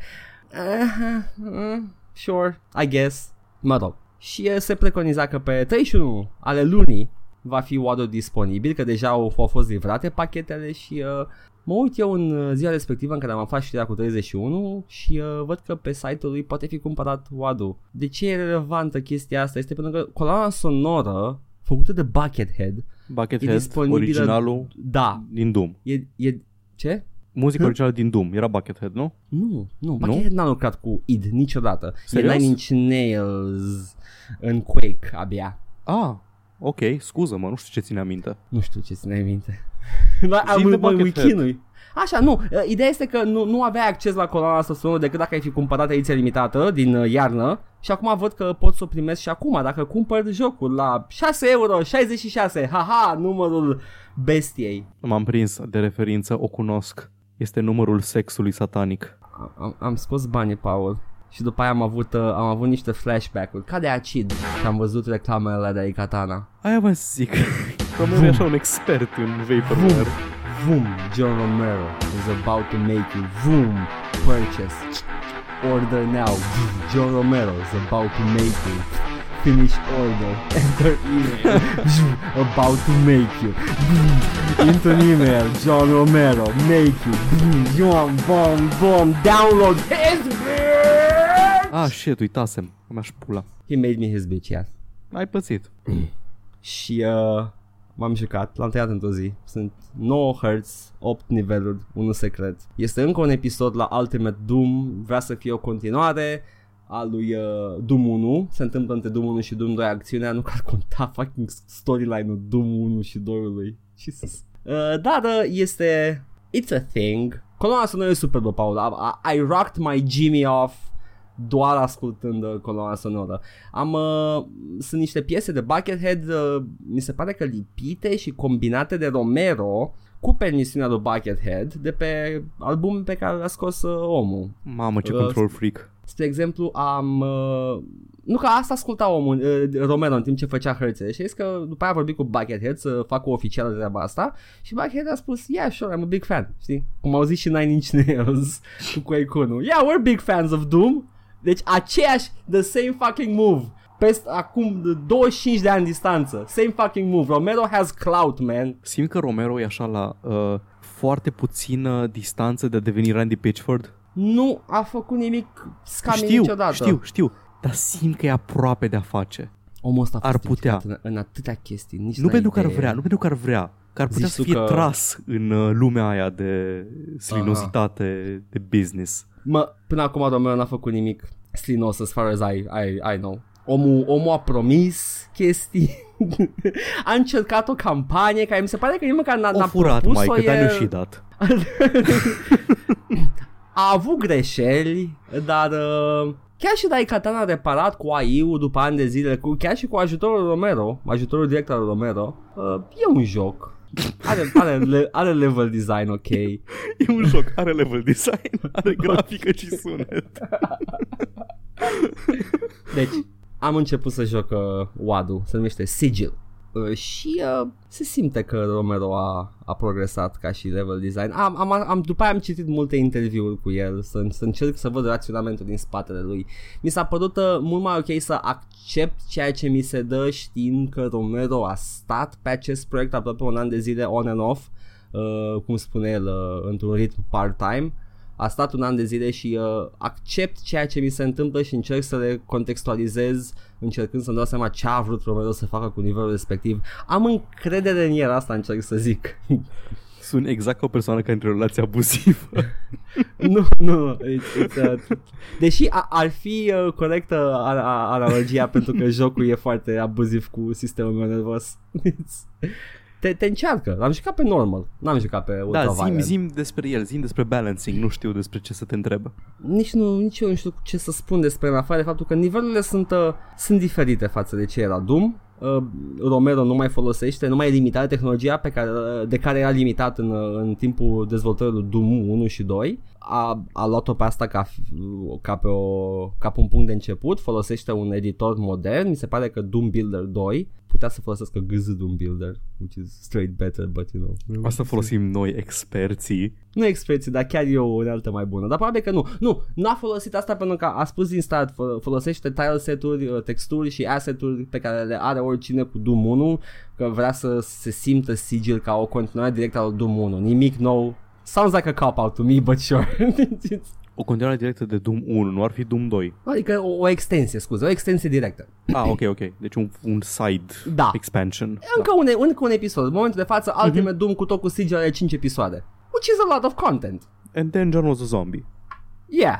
Uh, uh, sure, I guess. Mă rog. Și uh, se preconiza că pe 31 ale lunii va fi WAD disponibil, că deja au, au fost livrate pachetele și uh, mă uit eu în uh, ziua respectivă în care am aflat știrea cu 31 și uh, văd că pe site-ul lui poate fi cumpărat WAD-ul. De ce e relevantă chestia asta? Este pentru că coloana sonoră făcută de Buckethead Buckethead, disponibilă- originalul da, din Doom. e, e ce? Muzica Hă? originală din Doom. Era Buckethead, nu? Nu, nu, Buckethead n-a lucrat cu id niciodată. Serios? E Nine Inch Nails în Quake abia. Ah, ok, scuză-mă, nu știu ce ține aminte. Nu știu ce ține minte. Dar Zi am de mă, mă Buckethead. chinui. Așa, nu, uh, ideea este că nu, nu aveai acces la coloana asta sonoră decât dacă ai fi cumpărat ediția limitată din uh, iarnă și acum văd că pot să o primesc și acum dacă cumpăr jocul la 6 euro, 66, haha, numărul bestiei. M-am prins de referință, o cunosc. Este numărul sexului satanic. Am, am scos banii, Paul. Și după aia am avut, uh, am avut niște flashback-uri, ca de acid, și am văzut reclamele de Katana. Aia vă zic. Romero e așa un expert în vaporware. Vum, John Romero is about to make you Vum, purchase. Order now. John Romero is about to make you finish order. Enter email. about to make you. Into an email. John Romero make you. John, bom, bom, download his bitch. Ah, shit, uitasem. Mi-aș pula. He made me his bitch, yeah. Ai pățit. Și uh, m-am jucat, l-am tăiat într-o zi. Sunt 9 Hz, 8 niveluri, unul secret. Este încă un episod la Ultimate Doom, vrea să fie o continuare a lui uh, Doom 1. Se întâmplă între Doom 1 și Doom 2 acțiunea, nu că ar conta fucking storyline-ul Doom 1 și 2-ului. Jesus. Uh, dar uh, este... It's a thing. Coloana sonoră e superbă, Paul. I, I rocked my Jimmy off doar ascultând uh, coloana sonoră. Am, uh, sunt niște piese de Buckethead, uh, mi se pare că lipite și combinate de Romero cu permisiunea lui Buckethead de pe album pe care l-a scos uh, omul. Mamă, ce Uh, control freak. Spre exemplu, am... Uh, nu că asta asculta omul, uh, Romero în timp ce făcea hărțile și a zis că după aia a vorbit cu Buckethead să facă oficială de treaba asta și Buckethead a spus, yeah, sure, I'm a big fan, știi? Cum au zis și Nine Inch Nails cu Quake 1. Yeah, we're big fans of Doom. Deci aceeași, the same fucking move. Peste acum 25 de ani distanță. Same fucking move. Romero has clout, man. Simt că Romero e așa la uh, foarte puțină distanță de a deveni Randy Pitchford. Nu a făcut nimic scami știu, niciodată. știu, știu. Dar simt că e aproape de a face. Omul ăsta a Ar fost putea. implicat În, în atâtea chestii. Nici Nu n-ai pentru că ar idee. vrea, nu pentru că ar vrea. Că ar putea Zici să tu fie că- tras în uh, lumea aia de slinositate, de business. Mă, până acum Romero n-a făcut nimic slinos as far as I, I, I know. Omul, omul a promis chestii. a încercat o campanie care mi se pare că nici măcar n-a, O n-a furat, propus-o, mai, că e- dar și dat. a avut greșeli, dar uh, chiar și dai Katana reparat cu AI-ul după ani de zile, cu, chiar și cu ajutorul Romero, ajutorul direct al Romero, uh, e un joc. Are, are, le, are level design ok. E un joc, are level design, are grafică și sunet. Deci, am început să joc uh, WAD-ul, se numește Sigil. Uh, și uh, se simte că Romero a, a progresat ca și level design. Am, am, am, după aia am citit multe interviuri cu el să, să încerc să văd raționamentul din spatele lui. Mi s-a părut uh, mult mai ok să accept ceea ce mi se dă știind că Romero a stat pe acest proiect aproape un an de zile on and off, uh, cum spune el, uh, într-un ritm part-time a stat un an de zile și uh, accept ceea ce mi se întâmplă și încerc să le contextualizez încercând să-mi dau seama ce a vrut Romero să facă cu nivelul respectiv. Am încredere în el, asta încerc să zic. Sunt exact ca o persoană care într-o relație abuzivă. nu, nu, it's, it's, uh, deși a, ar fi uh, corectă a- a- analogia pentru că jocul e foarte abuziv cu sistemul meu nervos. It's- te, te încearcă, l-am jucat pe normal, n-am jucat pe ultra da, zim, violent. zim despre el, zim despre balancing, nu știu despre ce să te întrebe. nici nu, nici eu nu știu ce să spun despre în afară de faptul că nivelurile sunt, uh, sunt diferite față de ce era Doom. Uh, Romero nu mai folosește, nu mai e limitată tehnologia pe care, uh, de care era limitat în, uh, în timpul dezvoltării lui Doom 1 și 2. A, a luat-o pe asta ca, ca, pe o, ca pe un punct de început, folosește un editor modern, mi se pare că Doom Builder 2 putea să folosească GZ Doom Builder, which is straight better, but you know. Asta folosim noi, experții. Nu experții, dar chiar e o unealtă mai bună. Dar probabil că nu. Nu, nu a folosit asta pentru că a spus din start, folosește tile seturi, uh, texturi și asset-uri pe care le are oricine cu Doom 1, că vrea să se simtă sigil ca o continuare directă al Doom 1. Nimic nou. Sounds like a cop-out to me, but sure. O continuare directă de Doom 1, nu ar fi Doom 2. Adică o, o extensie, scuze, o extensie directă. Ah, ok, ok. Deci un, un side Da. expansion. Încă, un, încă un episod. În momentul de față, Ultimate Doom cu tot cu sigil are 5 episoade. Which is a lot of content. And then John was a zombie. Yeah.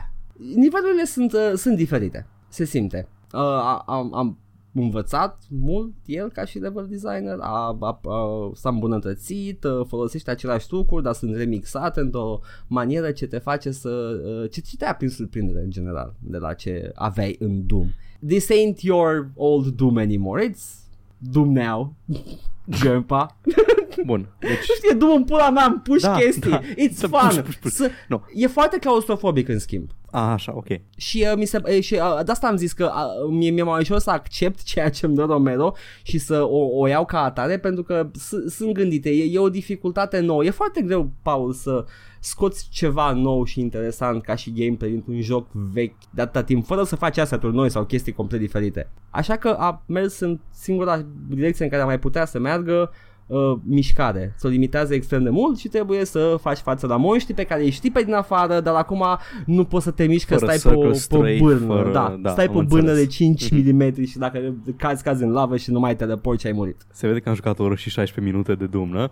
Nivelurile sunt, uh, sunt diferite. Se simte. Uh, a- am, am învățat mult el ca și level designer, a, a, a, s-a îmbunătățit, uh, folosește același trucuri, dar sunt remixate într-o manieră ce te face să... uh, ce, ce te-a prins surprindere în general de la ce aveai în Doom. This ain't your old Doom anymore, it's Doom now. Grandpa. Bun, deci Nu știu, e Doom în pula mea, îmi puși Da, chestii. da. It's Să fun. puși, puși, puși. Să- No. E foarte claustrofobic în schimb. A, așa, ok. Și, uh, mi se, uh, și uh, de asta am zis că uh, mie, mi-e mai ușor să accept ceea ce îmi dă Romero și să o, o iau ca atare pentru că s- sunt gândite, e, e o dificultate nouă. E foarte greu, Paul, să scoți ceva nou și interesant ca și gameplay dintr-un joc vechi de atâta timp, fără să faci asset noi sau chestii complet diferite. Așa că a mers în singura direcție în care a mai putea să meargă uh, mișcare. Să o limitează extrem de mult și trebuie să faci față la monștri pe care îi știi pe din afară, dar acum nu poți să te miști că Fără stai pe o, circle pe o strafe, bârnă. fără- da, da, stai pe am o bârnă înțeles. de 5 Mhm. mm și dacă cazi, cazi în lavă și nu mai teleporti și ai murit. Se vede că am jucat o oră și 16 minute de Doom, nu?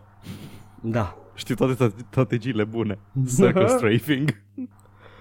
Da. Știu toate strategiile bune. Circle strafing.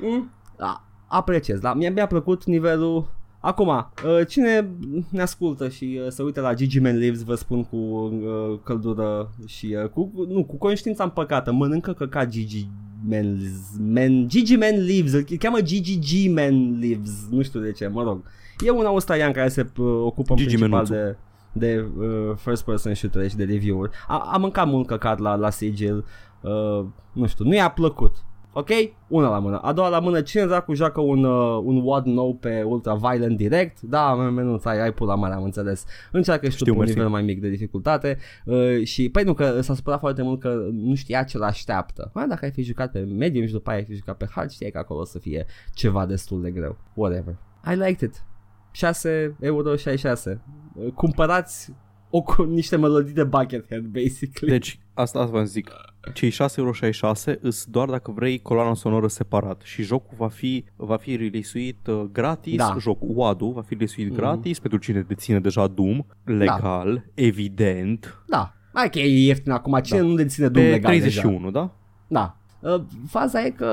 Mm, da, apreciez, da, mi-a, mi-a plăcut nivelul Acum, uh, cine ne ascultă și uh, se uită la Gigi Man Lives, vă spun cu uh, căldură și uh, cu, cu- nu, cu conștiința împăcată, mănâncă căcat Gigi Man, Lives- Man Gigi Man Lives, îl cheamă Gigi G Man Lives, nu știu de ce, mă rog. E un australian care se uh, ocupă în Gigi principal Menuțu. de de uh, first person shooter și de review-uri. A, am mâncat mult căcat la, la sigil, uh, nu știu, nu i-a plăcut. Ok? Una la mână. A doua la mână, cine dracu joacă un, uh, un WAD nou pe Ultra Violent direct? Da, menuț, ai, ai pula mare, am înțeles. Încearcă și tu Știu, pe un mersi. nivel mai mic de dificultate uh, și, păi nu, că s-a supărat foarte mult că nu știa ce l-așteaptă. Mai dacă ai fi jucat pe medium și după aia ai fi jucat pe hard, știai că acolo o să fie ceva destul de greu. Whatever. I liked it. 6 euro 66. Uh, Cumpărați o, cu niște melodii de Buckethead, basically. Deci, asta, asta vă zic. Cei 6,66€ îs doar dacă vrei coloana sonoră separat și jocul va fi, va fi releasuit uh, gratis, Da. jocul UAD-ul va fi releasuit Mhm. gratis pentru cine deține deja Doom, legal, evident, Da. Hai că e ieftin acum, cine Da. nu deține Doom pe legal 31, deja? da? Da. Uh, faza e că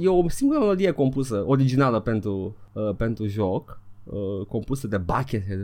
e o singură melodie compusă, originală pentru, uh, pentru joc, uh, compusă de Buckethead.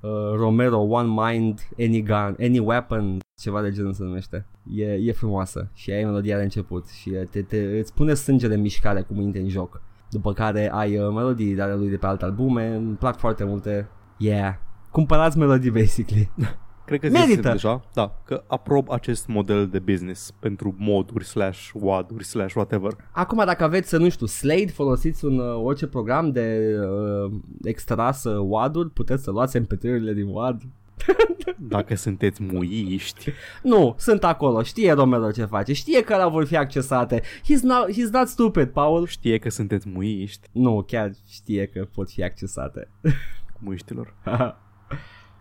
Uh, Romero, One Mind, Any Gun, Any Weapon, ceva de genul se numește. E, e frumoasă și ai melodia de început și uh, te, te, îți pune sângele în mișcare cu minte în joc. După care ai uh, melodii de ale lui de pe alte albume, îmi plac foarte multe. Yeah. Cumpărați melodii, basically. Cred că Merită. zise deja, da, că aprob acest model de business pentru moduri slash WAD-uri slash whatever. Acum dacă aveți, nu știu, Slade, folosiți un uh, orice program de uh, extras uh, WAD-uri, puteți să luați MP3-urile din WAD. Dacă sunteți muiști, Nu, sunt acolo, știe Romero ce face, știe că la vor fi accesate. He's not, he's not stupid, Paul. știe că sunteți muiști Nu, chiar știe că pot fi accesate. muiștilor.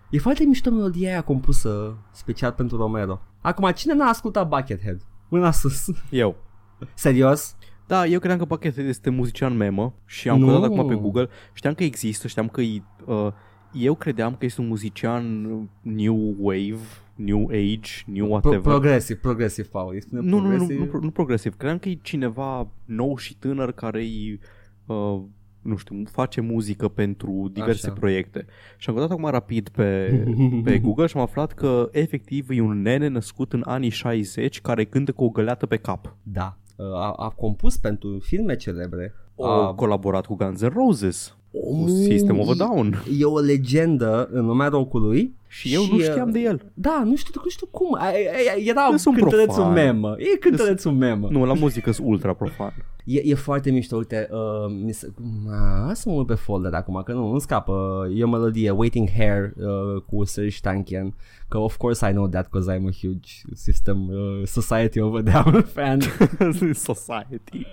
e foarte mișto melodia aia compusă special pentru Romero. Acum, cine n-a ascultat Buckethead? Mâna sus. Eu. Serios? Da, eu credeam că Buckethead este muzician memă și am Nu. căutat acum pe Google. Știam că există, știam că e, uh, eu credeam că este un muzician new wave, new age, new Pro- whatever. progresiv, progresiv, Paul. Îi spune nu, nu, nu, progresiv. nu, nu, nu progresiv. Credeam că e cineva nou și tânăr care e, uh, nu știu, face muzică pentru diverse Așa. proiecte. Și am căutat acum rapid pe, pe Google și am aflat că efectiv e un nene născut în anii 60 care cântă cu o găleată pe cap. Da. A, a compus pentru filme celebre. A A, colaborat cu Guns N' Roses. Omul System of a Down. E o legendă în lumea rockului. Și eu nu uh, știam de el. Da, nu știu, nu știu cum. A- a- a- Era Eu sunt cântărețul profan. memă. E cântărețul memă. Nu, la muzică sunt ultra profan. E, e foarte mișto, uite, uh, mi se, uh, hai să mă uit pe folder acum, că nu, nu scapă, e o melodie, Waiting Hair uh, cu Serge Tankian, că of course I know that because I'm a huge System uh, Society of a Down fan. Society.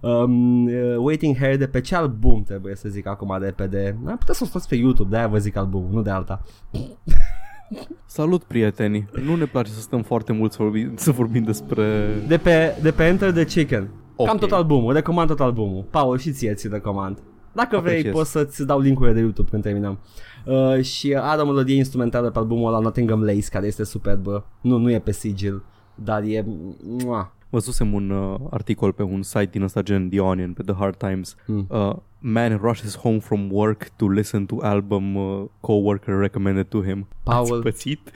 um, uh, Waiting Hair de pe ce album trebuie să zic acum repede, da, puteți să o scoți pe YouTube, de-aia vă zic album, nu de alta. Salut, prieteni. Nu ne place să stăm foarte mult să vorbim, să vorbim despre... De pe, de pe Enter the Chicken. Ok. Cam tot albumul, recomand tot albumul. Paul, și ție ți recomand. Dacă vrei, Apreciez. poți să-ți dau link-urile de YouTube când terminăm. Uh, și are o melodie instrumentală pe albumul ăla Nottingham Lace, care este superbă. Nu, nu e pe sigil, dar e... Mua. Văzusem un uh, articol pe un site din ăsta gen The Onion, pe The Hard Times. Mm. Uh, man rushes home from work to listen to album uh, coworker recommended to him. Paul. Ați pățit?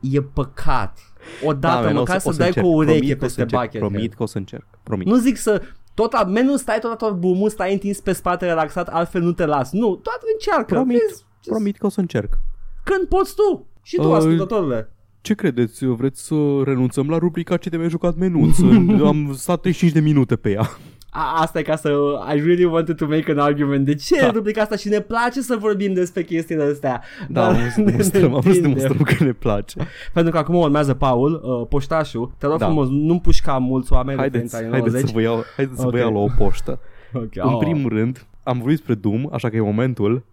E păcat. Odată, man, o măcar o să, dai încerc. cu o ureche Promit că o să peste încerc. bucket. Promit că o să încerc. Promit. Nu zic să... Tot a, menu stai tot albumul, stai întins pe spate relaxat, altfel nu te las. Nu, toată încearcă. Promit. Vezi? Promit că o să încerc. Când poți tu. Și tu, Uh, ascultătorule. Ce credeți? Vreți să renunțăm la rubrica ce te-ai jucat menuț? Am stat 35 de minute pe ea. A, asta e ca să I really wanted to make an argument. De ce Da. rubrica asta și ne place să vorbim despre chestiile astea. Da, Dar am vrut să ne demonstrăm, am vrut să întindem. demonstrăm că ne place. Pentru că acum urmează Paul, uh, poștașul. Te rog Da. frumos, nu împușca mulți oameni Haideți, referenți haideți să 90. vă iau, haideți să Ok. vă iau la o poștă. Okay. În primul rând, am vorbit despre Doom, așa că e momentul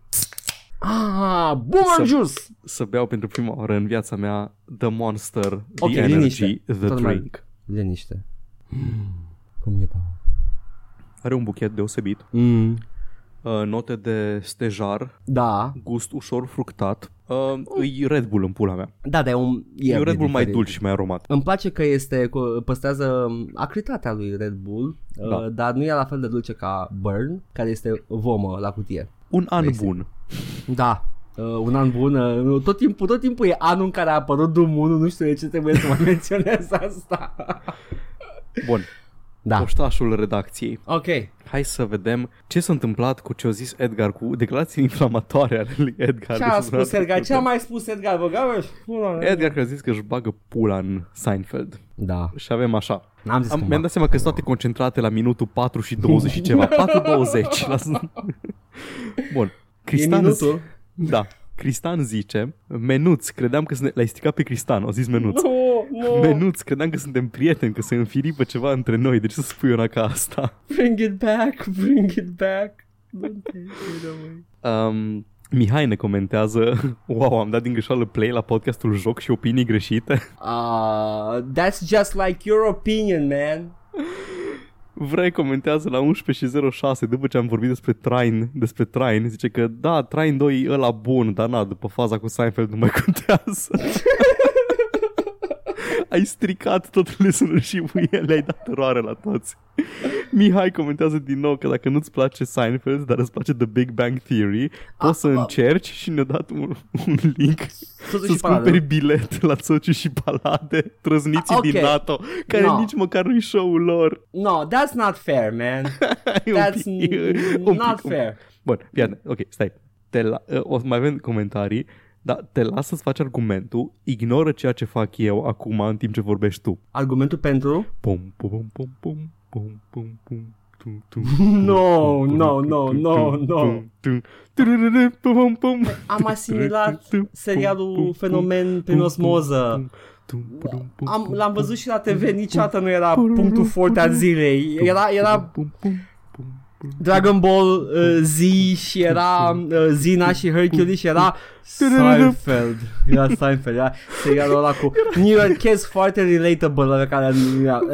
Ah, Boomer Să- Juice! să beau pentru prima oară în viața mea The Monster, The Ok, Energy, liniște. The Toată lumea- Drink. Liniște. Cum e, Paul? Are un buchet deosebit, Mm. uh, note de stejar, Da, gust ușor fructat. Uh, e Red Bull în pula mea. da, dar e un... E, un Red Bull mai diferit. dulce și mai aromat. Îmi place că este cu- păstrează acritatea lui Red Bull, Da. uh, dar nu e la fel de dulce ca Burn, care este vomă la cutie. Un an Basic. bun. Da. Uh, un an bun, uh, tot timpul, tot timpul e anul în care a apărut Doom 1, nu știu de ce trebuie să mai menționez asta. Bun, Da. poștașul redacției. Ok. Hai să vedem ce s-a întâmplat cu ce a zis Edgar, cu declarații inflamatoare ale lui Edgar. Ce de a săptămâna spus Edgar? Ce a trecută. mai spus Edgar? Băgă Edgar care a zis că își bagă pula în Seinfeld. Da. Și avem așa. N-am zis Am, cum mi-am dat seama că sunt toate concentrate la minutul 4 și 20 și ceva. 4.20. La... Bun. E Cristian, minutul. da. Cristian zice, Menuț, credeam că suntem... L-ai stricat pe Cristian, a zis Menuț. Nu, nu. Menuț, credeam că suntem prieteni, că se înfiripă ceva între noi. De ce să spui una ca asta? Bring it back, bring it back. Don't take it away. Um, Mihai ne comentează Wow, am dat din greșeală play la podcastul Joc și opinii greșite Uh, that's just like your opinion, man. Vrei comentează la 11 și 06 După ce am vorbit despre Train Despre Train Zice că da, Train 2 e ăla bun Dar na, după faza cu Seinfeld nu mai contează Ai stricat tot listenership-ul Le-ai dat eroare la toți Mihai comentează din nou că dacă nu-ți place Seinfeld, dar îți place The Big Bang Theory, poți să Ah, ah. încerci și ne-a dat un, un link Soțul și să-ți paladă. cumperi bilet la Sociu și Palade, trăzniții Ah, ok. din NATO, care No. nici măcar nu-i show-ul lor. No, that's not fair, man. E un That's pic- e n- un not pic- un- fair. Bun, iată, ok, stai. Te la, uh, o să mai avem comentarii, dar te las să-ți faci argumentul, ignoră ceea ce fac eu acum în timp ce vorbești tu. Argumentul pentru? Pum, pum, pum, pum, pum, pum, pum, pum. tum, tum, No, tum, no, tum, no, tum, no, tum, no. tum, tum, turururu, pum, pum. Am asimilat Tum, tum, serialul pum, pum, Fenomen prin pum, osmoză. tum, tum, pum, pum, Am, pum, l-am pum, văzut și la TV, niciodată nu era punctul forte al zilei. Era, era Dragon Ball uh, Z și era uh, Zina și Hercules și era Seinfeld. Era Seinfeld, era serialul ăla cu New Yorkez foarte relatable la care era, uh,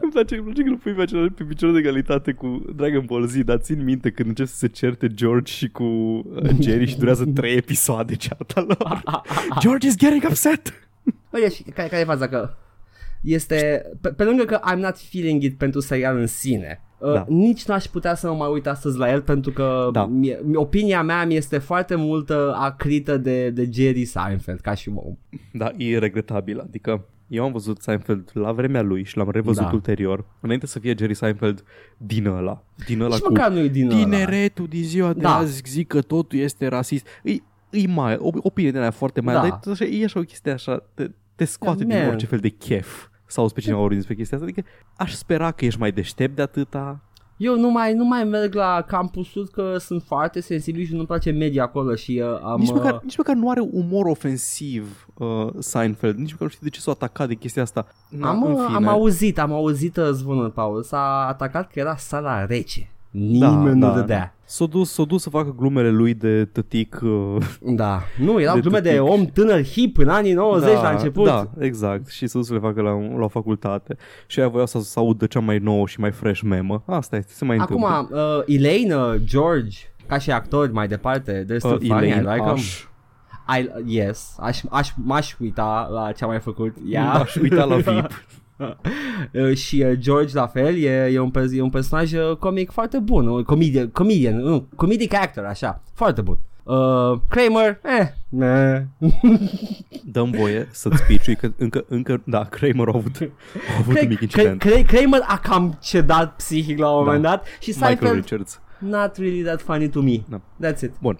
Îmi place, îmi place că îl pui pe, același, pe picior de egalitate cu Dragon Ball Z, dar țin minte când încep să se certe George și cu uh, Jerry și durează trei episoade cearta lor. George is getting upset! Băi, și care, care e faza că este, pe, pe lângă că I'm not feeling it pentru serial în sine, uh, Da. nici n-aș putea să mă mai uit astăzi la el pentru că Da. mie, opinia mea mi este foarte multă acrită de, de Jerry Seinfeld ca și om. Da, e regretabil, adică eu am văzut Seinfeld la vremea lui și l-am revăzut Da. ulterior, înainte să fie Jerry Seinfeld din ăla. Din ăla Nici cu măcar nu e din ăla. tineretul din ziua de Da. azi zic că totul este rasist. E, e mai, o, opinie de aia foarte mai, Da. dar e, așa, e așa o chestie așa, te, te scoate Man. din orice fel de chef sau pe cineva vorbim despre chestia asta. Adică aș spera că ești mai deștept de atâta. Eu nu mai, nu mai merg la campusul că sunt foarte sensibil și nu-mi place media acolo și uh, am... Nici uh, măcar, nici măcar nu are umor ofensiv uh, Seinfeld, nici măcar nu știu de ce s-a atacat de chestia asta. Na, am, în uh, fine. am auzit, am auzit uh, zvonul, Paul. S-a atacat că era sala rece. Nimeni nu dădea. S-a dus, s-a dus să facă glumele lui de tătic uh, Da. Nu, erau De glume de tătic. om tânăr hip în anii 90 da, la început. Da, exact. Și să dus să le facă la, la facultate. Și aia voiau să, să audă cea mai nouă și mai fresh memă. Asta este, se mai Acum, întâmplă. uh, Elaine, uh, George, ca și actori mai departe, they're still Uh, funny, I Elaine like 'em. Ash. I, yes, aș, aș, m-aș uita la ce a mai făcut ea. Aș uita la VIP. Uh, și uh, George la fel e, e, un, pers- e un personaj uh, comic foarte bun, un comedian, comedian, nu, comedic actor, așa, foarte bun. Uh, Kramer, eh, meh. Dăm voie să-ți piciui că încă, încă, da, Kramer a avut, a avut un mic incident. Cra- Kramer a cam cedat psihic la un moment Da. dat și Michael Seinfeld, Richards. not really that funny to me. Da. That's it. Bun.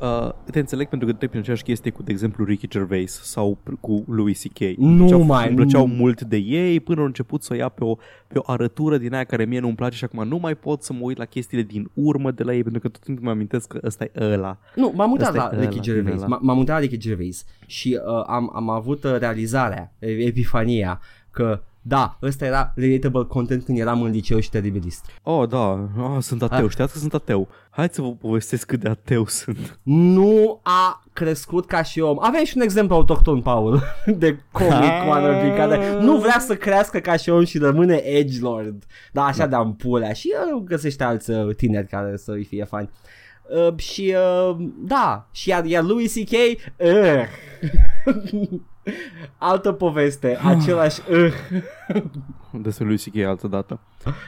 Uh, te înțeleg pentru că trec prin aceeași chestie cu, de exemplu, Ricky Gervais sau p- cu Louis C.K. Nu Îmi plăceau- mai, Îmi plăceau nu. mult de ei până au început să o ia pe o, pe o arătură din aia care mie nu-mi place și acum nu mai pot să mă uit la chestiile din urmă de la ei pentru că tot timpul mă amintesc că ăsta e ăla. Nu, m-am mutat Ăsta la e Ricky ăla, Gervais. din ăla. M- M-am mutat la Ricky Gervais și uh, am, am avut uh, realizarea, e- epifania, că da, ăsta era relatable content când eram în liceu și teribilist. Oh, da, oh, sunt ateu, Ah. știați că sunt ateu. Hai să vă povestesc cât de ateu sunt. Nu a crescut ca și om. Avem și un exemplu autohton, Paul, de comic cu anul care nu vrea să crească ca și om și rămâne edgelord. Da, așa de-am pulea și uh, găsește alți uh, tineri care să-i fie fani. Uh, și uh, da, și iar, iar Louis C.K. Uh. Altă poveste, același uh. Despre lui C.K. altă dată.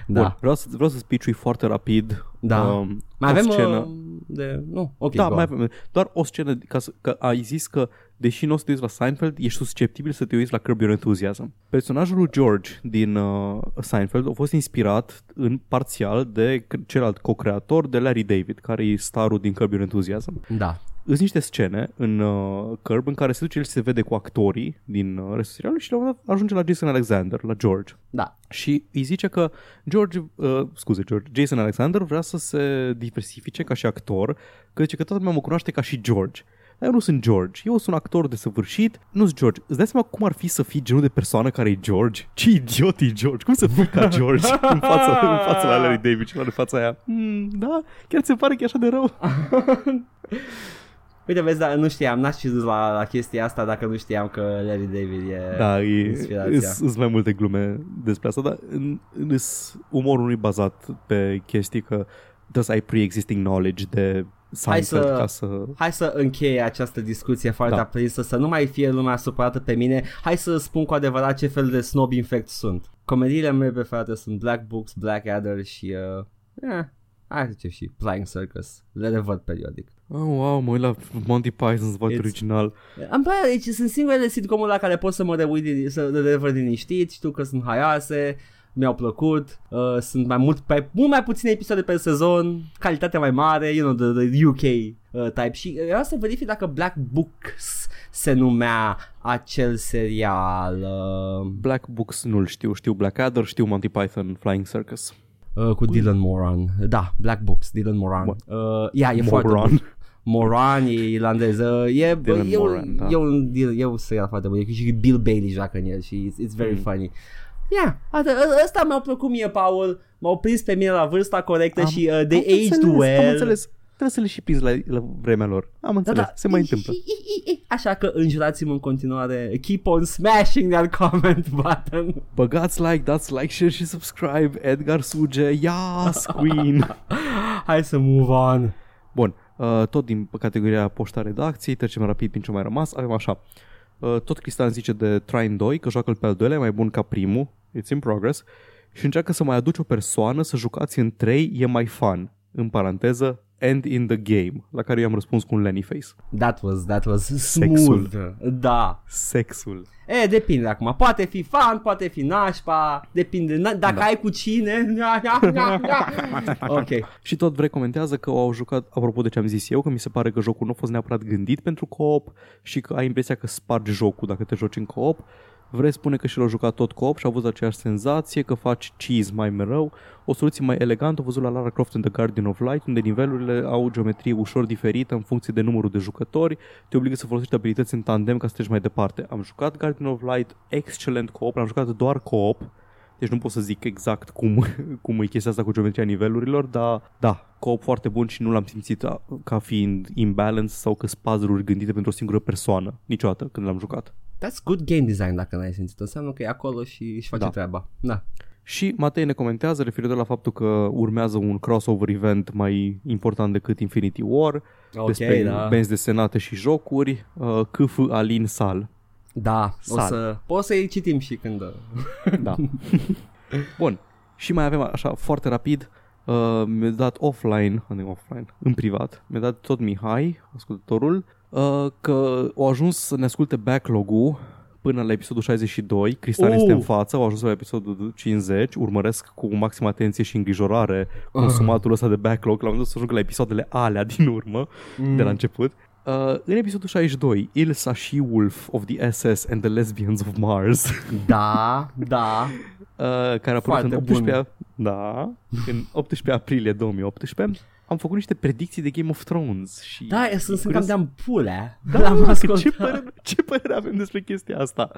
Da. Bun, vreau, să, vreau să spiciui foarte rapid. Da. um, Mai o avem scenă. uh, de... Nu, ok, da, go mai on. avem. Doar o scenă, ca să, că ai zis că deși nu o să te uiți la Seinfeld, ești susceptibil să te uiți la Curb Your Enthusiasm. Personajul lui George din uh, Seinfeld a fost inspirat în parțial de c- celălalt co-creator de Larry David, care e starul din Curb Your Enthusiasm. Da. Sunt niște scene în uh, Curb în care se duce el și se vede cu actorii din uh, restul serialului și la un moment dat ajunge la Jason Alexander, la George. Da. Și îi zice că George, uh, scuze, George, Jason Alexander vrea să se diversifice ca și actor, că zice că toată lumea mă cunoaște ca și George. Dar eu nu sunt George, eu sunt un actor desăvârșit, nu sunt George. Îți dai seama cum ar fi să fii genul de persoană care e George? Ce idiot e George? Cum să fii ca George în fața, în fața la Larry David și la în fața aia? Mm, da, chiar ți se pare că e așa de rău? Uite, vezi, dar nu știam, n-aș fi dus la, la chestia asta dacă nu știam că Larry David e Da, e, inspirația. sunt mai multe glume despre asta, dar în, în, îs- umorul nu e bazat pe chestii că trebuie să ai pre-existing knowledge de Seinfeld să- ca să... Hai să încheie această discuție foarte Da. aprinsă, să nu mai fie lumea supărată pe mine. Hai să spun cu adevărat ce fel de snob infect sunt. Comediile mele preferate sunt Black Books, Blackadder și... Uh, eh, hai zice și Flying Circus. Le revăd periodic. Oh, wow, mă uit la Monty Python's voice It's- original. Am păi, deci sunt singurele sitcom-uri la care pot să mă reuit, din- să le revăd liniștit, știu că sunt haioase, mi-au plăcut, uh, sunt mai mult, pe, mult mai puține episoade pe sezon, calitate mai mare, you know, the, the UK uh, type și vreau să verific dacă Black Books se numea acel serial uh, Black Books nu-l știu, știu Blackadder, știu Monty Python Flying Circus. Uh, cu Dylan Moran. Da, Black Books, Dylan Moran. Bun. Uh, yeah, e foarte Moron. bun. Moran e irlandez. Uh, e, bă, Dylan e, un, Moran, da. e un deal, e un serial foarte bun. E și Bill Bailey joacă în el și it's, it's very Mm. funny. Yeah, asta, ă- ăsta mi-a plăcut mie, Paul. M-au prins pe mine la vârsta corectă Am- și uh, they am aged înțeles, well. Am înțeles. Trebuie să le și prinzi la, la vremea lor. Am Da, înțeles, da. se mai întâmplă. Așa că înjurați-mă în continuare. Keep on smashing that comment button. Băgați like, dați like, share și subscribe. Edgar Suge, yes, Queen. Hai să move on. Bun, uh, tot din categoria poșta redacției, trecem rapid prin ce mai rămas. Avem așa, uh, tot Cristian zice de Trine 2, că joacă pe al doilea, e mai bun ca primul, it's in progress, și încearcă să mai aduci o persoană să jucați în trei, e mai fun. În paranteză, End in the Game, la care eu am răspuns cu un Lenny Face. That was, that was smooth. Da. Sexul. E, depinde acum. Poate fi fan, poate fi nașpa, depinde. Na- dacă Da. ai cu cine. ok. Și tot vrei comentează că au jucat, apropo de ce am zis eu, că mi se pare că jocul nu a fost neapărat gândit pentru co-op și că ai impresia că spargi jocul dacă te joci în co-op. Vrei spune că și l-au jucat tot co-op și a avut aceeași senzație, că faci cheese mai mereu. O soluție mai elegantă, o văzut la Lara Croft and the Guardian of Light, unde nivelurile au geometrie ușor diferită în funcție de numărul de jucători, te obligă să folosești abilități în tandem ca să treci mai departe. Am jucat Guardian of Light, excelent co-op, l-am jucat doar co-op, deci nu pot să zic exact cum, cum e chestia asta cu geometria nivelurilor, dar da, co-op foarte bun și nu l-am simțit a- ca fiind imbalance sau că sunt puzzle-uri gândite pentru o singură persoană, niciodată când l-am jucat. That's good game design dacă n-ai simțit. Înseamnă că e acolo și își face Da. treaba. Da. Și Matei ne comentează referitor la faptul că urmează un crossover event mai important decât Infinity War, Ok, despre da. benzi desenate și jocuri, uh, CF Alin Sal. Da, o Sal. să, o să-i citim și când... Da. Bun. Și mai avem așa foarte rapid uh, mi-a dat offline, nu offline, în privat, mi-a dat tot Mihai, ascultătorul, uh, că au ajuns să ne asculte backlog-ul până la episodul 62, Cristian Uh! este în față, au ajuns la episodul 50, urmăresc cu maximă atenție și îngrijorare consumatul ăsta de backlog, la un moment dat să ajung la episoadele alea din urmă, Mm. de la început. Uh, în episodul 62, Ilsa și Wolf of the SS and the Lesbians of Mars Da, da. uh, care a apărut Foarte în 18, da, în 18 aprilie 2018, am făcut niște predicții de Game of Thrones și Da, sunt, sunt cam curios- de-am pulea. da, L-am ce ascultat. părere, ce părere avem despre chestia asta?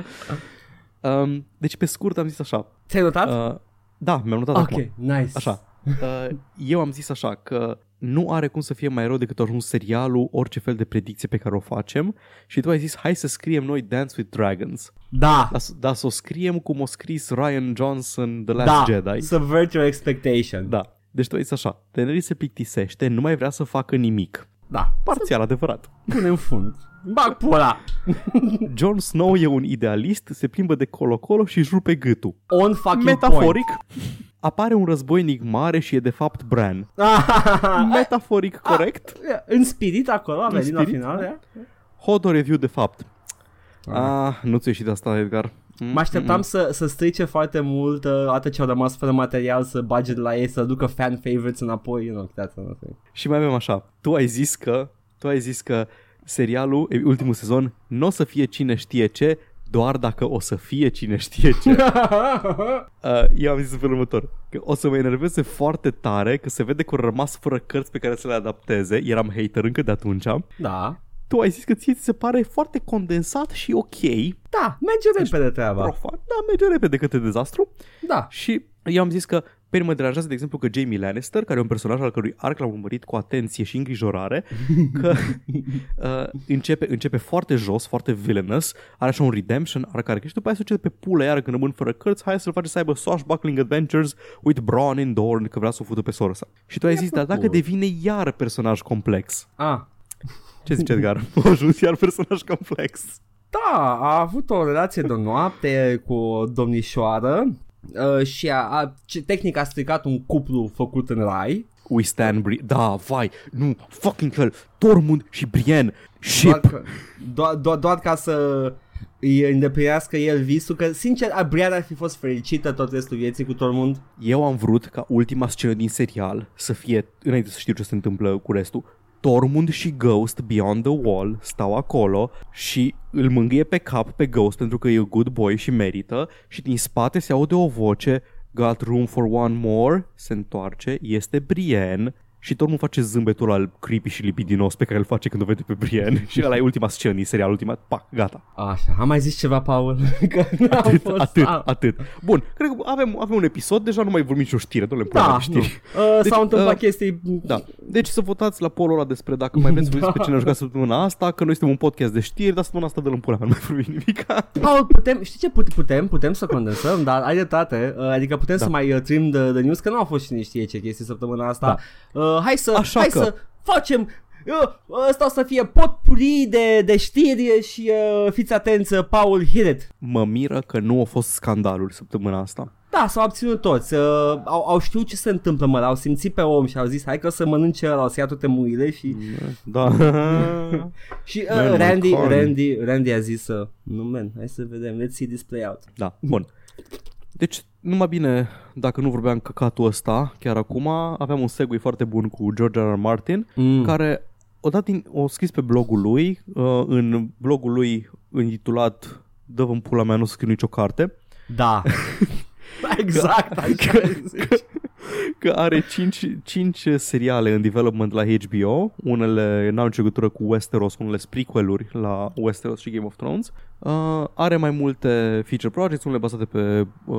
Um, deci pe scurt am zis așa, Ți-ai notat? uh, da, mi-am notat ok, acum. nice. Așa, uh, eu am zis așa că nu are cum să fie mai rău decât a ajuns serialul, orice fel de predicție pe care o facem și tu ai zis hai să scriem noi Dance with Dragons. Da, Dar, s- dar să o scriem cum o scris Ryan Johnson The Last da. Jedi. Subvert your expectation. Da. Deci tu ai zis așa, Daenerys se plictisește, nu mai vrea să facă nimic. Da. Parțial adevărat. Pune în fund. Bag pula. Jon Snow e un idealist, se plimbă de colo-colo și își rupe gâtul. On fucking Metaforic, apare un războinic mare și e de fapt Bran. point. Metaforic corect, în spirit acolo, a În venit la spirit, final, ia? Hodor review de fapt. Ah, nu ți-a ieșit asta, Edgar. Mm, Mă așteptam să, să strice foarte mult uh, atât ce au rămas fără material să bage de la ei, să ducă fan favorites înapoi, you know, that's another thing. Și mai avem așa, tu ai zis că, tu ai zis că serialul, e, ultimul sezon, nu o să fie cine știe ce, doar dacă o să fie cine știe ce. Uh, eu am zis în felul următor, că o să mă enerveze foarte tare că se vede că au rămas fără cărți pe care să le adapteze, eram hater încă de atunci. da. Tu ai zis că ție ți se pare foarte condensat și ok, Da, merge repede treaba. profan, da, merge repede către dezastru Da. și eu am zis că pe mine mă deranjează, de exemplu, că Jamie Lannister, care e un personaj al cărui arc l-am urmărit cu atenție și îngrijorare, că uh, începe, începe foarte jos, foarte villainous, are așa un redemption arc care și după aia se duce pe pulă iară când rămân fără cărți, hai să-l face să aibă swashbuckling adventures with Bronn and Dorn, că vrea să o fută pe soră sa. Și tu ai zis, dar dacă plăcut. devine iar personaj complex, Ah. Ce zice Edgar? A ajuns iar personaj complex. Da, a avut o relație de noapte cu o domnișoară uh, și a, a, ce, tehnic a stricat un cuplu făcut în rai. We stand Bri- Da, vai, nu, fucking hell, Tormund și Brienne, ship. Doar, că, doar, doar, doar ca să îi îndeplinească el visul, că sincer, Brian ar fi fost fericită tot restul vieții cu Tormund. Eu am vrut ca ultima scenă din serial să fie, înainte să știu ce se întâmplă cu restul, Tormund și Ghost Beyond the Wall stau acolo și îl mângâie pe cap pe Ghost pentru că e un good boy și merită și din spate se aude o voce Got room for one more? Se întoarce, este Brienne și Tormund face zâmbetul al creepy și lipidinos pe care îl face când o vede pe Brienne și ăla e ultima scenă din serial, ultima, pac, gata. Așa, am mai zis ceva, Paul? că n-am Atât, fost, atât, a- atât. Bun, cred că avem, avem un episod, deja nu mai vorbim nicio știre, nu le Da, de știri. nu. Uh, Deci, s-au întâmplat uh, chestii... Da. Deci să votați la polul ăla despre dacă mai vreți să vorbiți pe cine a jucat săptămâna asta, că noi suntem un podcast de știri, dar săptămâna asta de în pula mea, nu mai vorbim nimic. Paul, putem, știi ce put- putem? Putem să condensăm, dar ai dreptate. Uh, adică putem Da. să mai uh, trim de, de news, că nu au fost cine știe ce chestii săptămâna asta. Uh, hai să, Așa hai că- să facem... Uh, ăsta o să fie potpuri de, de știri și uh, fiți atenți, uh, Paul, hit it. Mă miră că nu a fost scandaluri săptămâna asta. Da, Da, s-au abținut toți. Uh, au, au știut ce se întâmplă, mă, au simțit pe om și au zis hai că o să mănânce ăla, o să ia toate muile și... Da. Și Man, uh, my Randy, corn. Randy, Randy a zis uh, nu, man, hai să vedem, let's see this play out. da, bun. Deci, numai bine, dacă nu vorbeam căcatul ăsta, chiar acum, aveam un segue foarte bun cu George R. R. Martin, Mm. care odată din, o scris pe blogul lui, uh, în blogul lui intitulat Dă-vă în pula mea, nu scriu nicio carte, Da. exact, așa zici. că are 5, 5 seriale în development la HBO, unele n-au nicio legătură cu Westeros, unele sunt prequel-uri la Westeros și Game of Thrones. Uh, are mai multe feature projects, unele bazate pe, uh,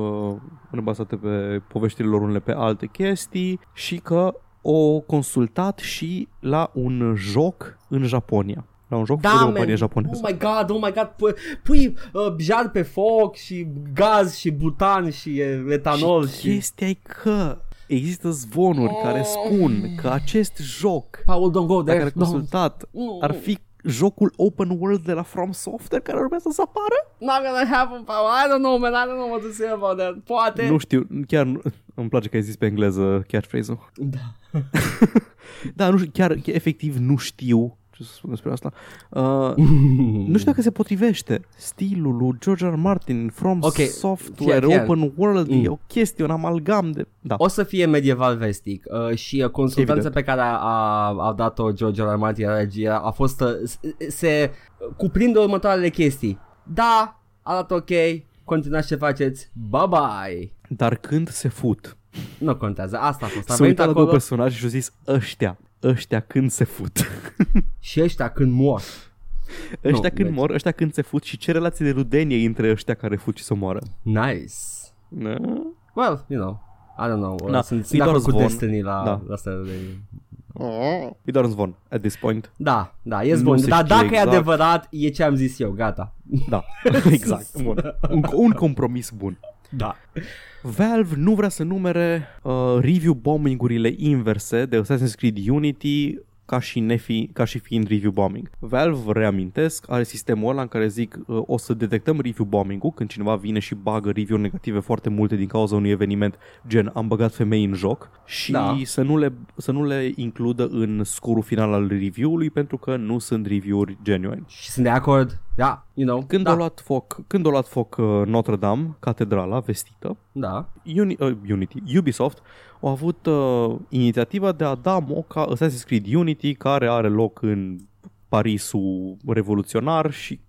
unele bazate pe poveștile lor, unele pe alte chestii și că o consultat și la un joc în Japonia. La un joc Da, făcut de o man. companie japoneză. Oh my god, oh my god, pui, pui uh, jar pe foc și gaz și butan și uh, etanol și... și chestia e că există zvonuri care spun că acest joc Paul, don't go la there. care a No. consultat Nu. ar fi jocul open world de la From Software care urmează să apară? Not gonna happen, Paul. I don't know, man. I don't know what to say about that. Poate. Nu știu, chiar nu, îmi place că ai zis pe engleză catchphrase-ul. Da. Da, nu știu, chiar, chiar efectiv nu știu ce să spun despre asta. Uh, nu știu dacă se potrivește stilul lui George R. R. Martin From Ok, Software, chiar, chiar. Open World, Mm. e o chestie, un amalgam de... Da. O să fie medieval vestic uh, și uh, consultanța Evident. pe care a, a, a dat-o George R. R. Martin la regie a fost uh, s- se cuprinde următoarele chestii. Da, arată ok, continuați ce faceți, bye bye. Dar când se fut? Nu contează, asta a fost. A S-a venit uitat la două acolo personaje și a zis ăștia, ăștia când se fut. și ăștia când mor. ăștia când deci- mor, ăștia când se fut și ce relație de rudenie între ăștia care fut și să moară. Nice. Da? Well, you know, I don't know. Uh, Da, sunt e sunt de doar acord cu zvon. Destiny la, Da. la asta de... E doar un zvon, at this point. Da, da, e Nu bun. se Dar știe dacă e exact. adevărat, e ce am zis eu, gata. Da, exact. Bun. Un, un compromis bun. Da. Valve nu vrea să numere uh, review bombing-urile inverse de Assassin's Creed Unity ca și, nefi, ca și fiind review bombing. Valve, vă reamintesc, are sistemul ăla în care zic uh, o să detectăm review bombing-ul când cineva vine și bagă review negative foarte multe din cauza unui eveniment gen am băgat femei în joc și Da. să, nu le, să nu le includă în scorul final al review-ului pentru că nu sunt review-uri genuine. Și sunt de acord. Da, you know. Când, da. a luat foc, când a luat foc uh, Notre Dame, catedrala vestită, Da. Uni, uh, Unity, Ubisoft au avut uh, inițiativa de a da moca Assassin's Creed Unity care are loc în Parisul revoluționar și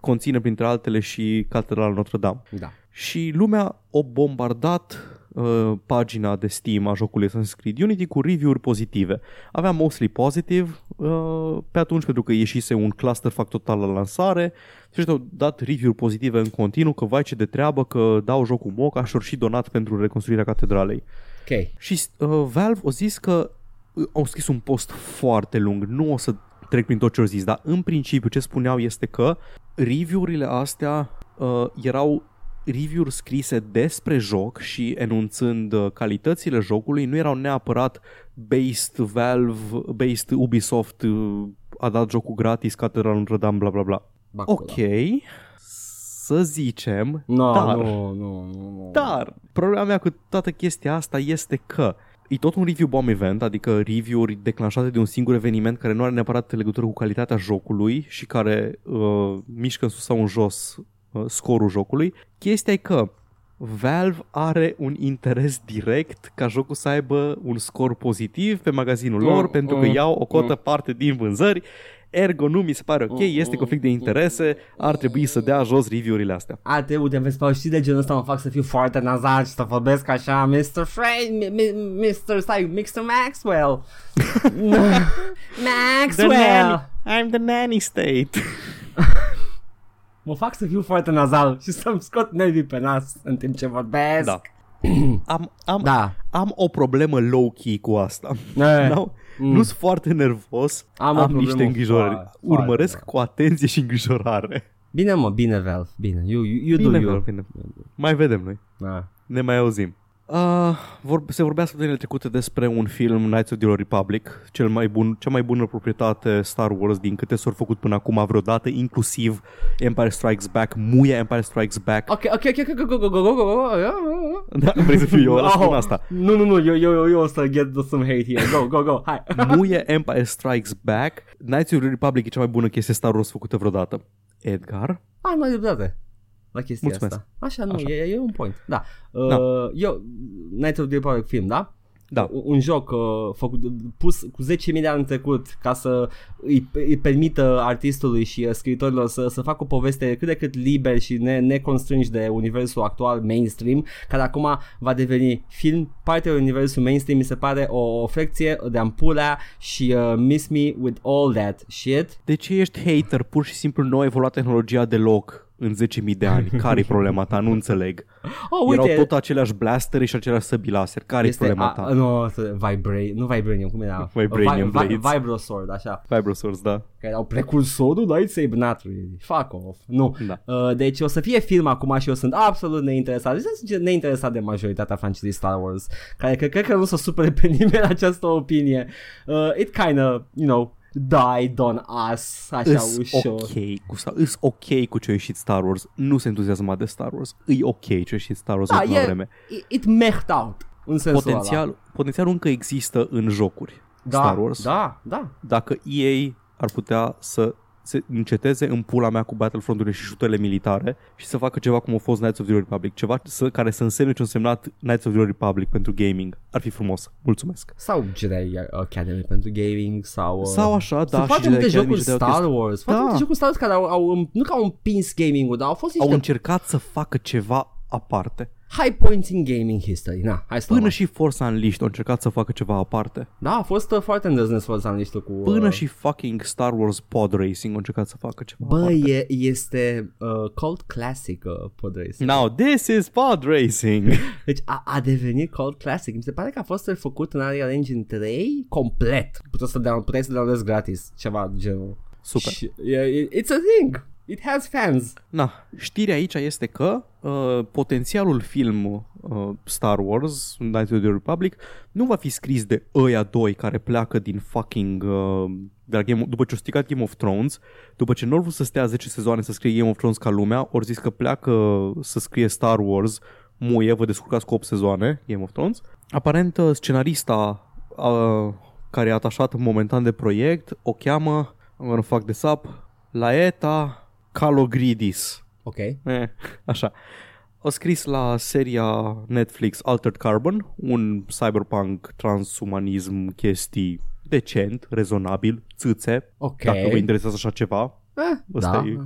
conține printre altele și Catedrala Notre Dame. Da. Și lumea a bombardat uh, pagina de Steam a jocului Assassin's Creed Unity cu review-uri pozitive. Avea mostly positive uh, pe atunci pentru că ieșise un cluster fac total la lansare și ăștia au dat review-uri pozitive în continuu că vai ce de treabă că dau jocul moca și și donat pentru reconstruirea catedralei. Ok. Și uh, Valve au zis că uh, au scris un post foarte lung, nu o să trec prin tot ce au zis, dar în principiu ce spuneau este că review-urile astea uh, erau review-uri scrise despre joc și enunțând uh, calitățile jocului, nu erau neapărat based Valve, based Ubisoft, uh, a dat jocul gratis, Cathedral Notre Dame, bla bla bla. Bacula. Ok, să zicem, No, dar, nu, nu, nu, nu. dar problema mea cu toată chestia asta este că e tot un review bomb event, adică review-uri declanșate de un singur eveniment care nu are neapărat legătură cu calitatea jocului și care uh, mișcă în sus sau în jos uh, scorul jocului. Chestia e că Valve are un interes direct ca jocul să aibă un scor pozitiv pe magazinul lor Mm, pentru că mm, iau o cotă parte din vânzări Ergo nu mi se pare ok, este conflict de interese, ar trebui să dea jos review-urile astea. A, te uite, vezi, Paul, știi de genul ăsta mă fac să fiu foarte nazal și să vorbesc așa, Mr. Friend, M- M- Mr. Stai, Mr. Maxwell. Maxwell. I'm the nanny state. Mă fac să fiu foarte nazal și să-mi scot nervii pe nas în timp ce vorbesc. Da. Am, am, Da. am o problemă low-key cu asta. Eh, Nu? Nu sunt foarte nervos, Am am, o am problemă niște îngrijorări. foarte, Urmăresc foarte cu atenție și îngrijorare. Bine, mă, bine, Valve, bine. You, you, you Bine, do you. bine, bine. Mai vedem noi. Da. Ne mai auzim. Uh, vor, se vorbea săptămânile trecute despre un film Knights of the Old Republic, cel mai bun, cea mai bună proprietate Star Wars din câte s-au făcut până acum vreodată, inclusiv Empire Strikes Back, muie Empire Strikes Back. Ok, ok, ok, go, go, go, go, go, go, go. Da, vrei să fiu eu ăla, spun asta. Nu, nu, nu, eu, eu, eu, eu o să get some hate here. Go, go, go, hai. Muie Empire Strikes Back, Knights of the Republic e cea mai bună chestie Star Wars făcută vreodată. Edgar? Ah, nu ai dreptate la chestia Mulțumesc. asta. Așa, nu, Așa. E, e un point. Da. Uh, Da. Eu, Night of the Republic film, da? Da. Un, un joc uh, făcut, pus cu 10.000 de ani în trecut ca să îi, îi permită artistului și uh, scriitorilor să, să facă o poveste cât de cât liber și ne, neconstrânși de universul actual mainstream, care acum va deveni film, parte din universul mainstream, mi se pare o, o frecție de ampulea și uh, miss me with all that shit. De ce ești hater? Pur și simplu nu a evoluat tehnologia deloc în 10.000 de ani. Care-i problema ta? Nu înțeleg. Oh, Erau uite, tot aceleași blastere și aceleași săbi laser. Care-i problema ta? a, nu, vibra- nu Vibranium, cum era? Vibranium Vi- vi- blades. Vibrosword, așa. Vibrosaurs, da. Care erau precursorul lightsaber, not really. Fuck off. Nu. Da. Uh, deci o să fie film acum și eu sunt absolut neinteresat. Deci sunt neinteresat de majoritatea francizei Star Wars, care cred, cred că nu o să supere pe nimeni această opinie. Uh, it kinda, you know, died on us, așa Îs ușor. ok cu Star Îs ok cu ce a ieșit Star Wars. Nu se entuziasma de Star Wars. E ok ce a ieșit Star Wars Da, în ultima e, vreme. it, it mecht out în sensul ăla. Potențial, potențialul încă există în jocuri. Da, Star Wars. Da, da. Dacă EA ar putea să se înceteze în pula mea cu Battlefront-urile și șuturile militare și să facă ceva cum a fost Knights of the Old Republic, ceva să, care să însemne ce a însemnat Knights of the Old Republic pentru gaming. Ar fi frumos. Mulțumesc. Sau Jedi Academy pentru gaming sau... uh, Sau așa, da, Sunt și foarte Jedi multe Academy jocuri și Jedi Star Orchestra. Wars, foarte Da. multe jocuri Star Wars care au, au nu că au împins gaming-ul, dar au fost niște Au încercat să facă ceva aparte. High points in gaming history. Na, hai să Până luăm. și Force Unleashed au încercat să facă ceva aparte. Da, a fost uh, foarte îndrăznesc să am niște cu... Până uh, și fucking Star Wars Pod Racing au încercat să facă ceva Bă, aparte. e, este uh, cult classic uh, pod racing. Now this is Pod Racing. Deci a, a devenit cult classic. Mi se pare că a fost făcut în Unreal Engine 3 complet. Puteai să down, puteai să downloadezi gratis, ceva de genul. Super. Și, e, e- it's a thing. It has fans. Na, știrea aici este că uh, potențialul film uh, Star Wars, Knights of the Republic, nu va fi scris de ăia doi care pleacă din fucking... Uh, de la Game, după ce au stricat Game of Thrones, după ce nu au vrut să stea 10 sezoane să scrie Game of Thrones ca lumea, ori zis că pleacă să scrie Star Wars, muie, vă descurcați cu 8 sezoane, Game of Thrones. Aparent, uh, scenarista uh, care e atașat momentan de proiect o cheamă, I'm gonna fuck this up, Laeta Kalogridis. Ok. Eh, așa. A scris la seria Netflix Altered Carbon, un cyberpunk transumanism chestii decent, rezonabil, țâțe, Ok. dacă vă interesează așa ceva. Eh, Ăsta da. e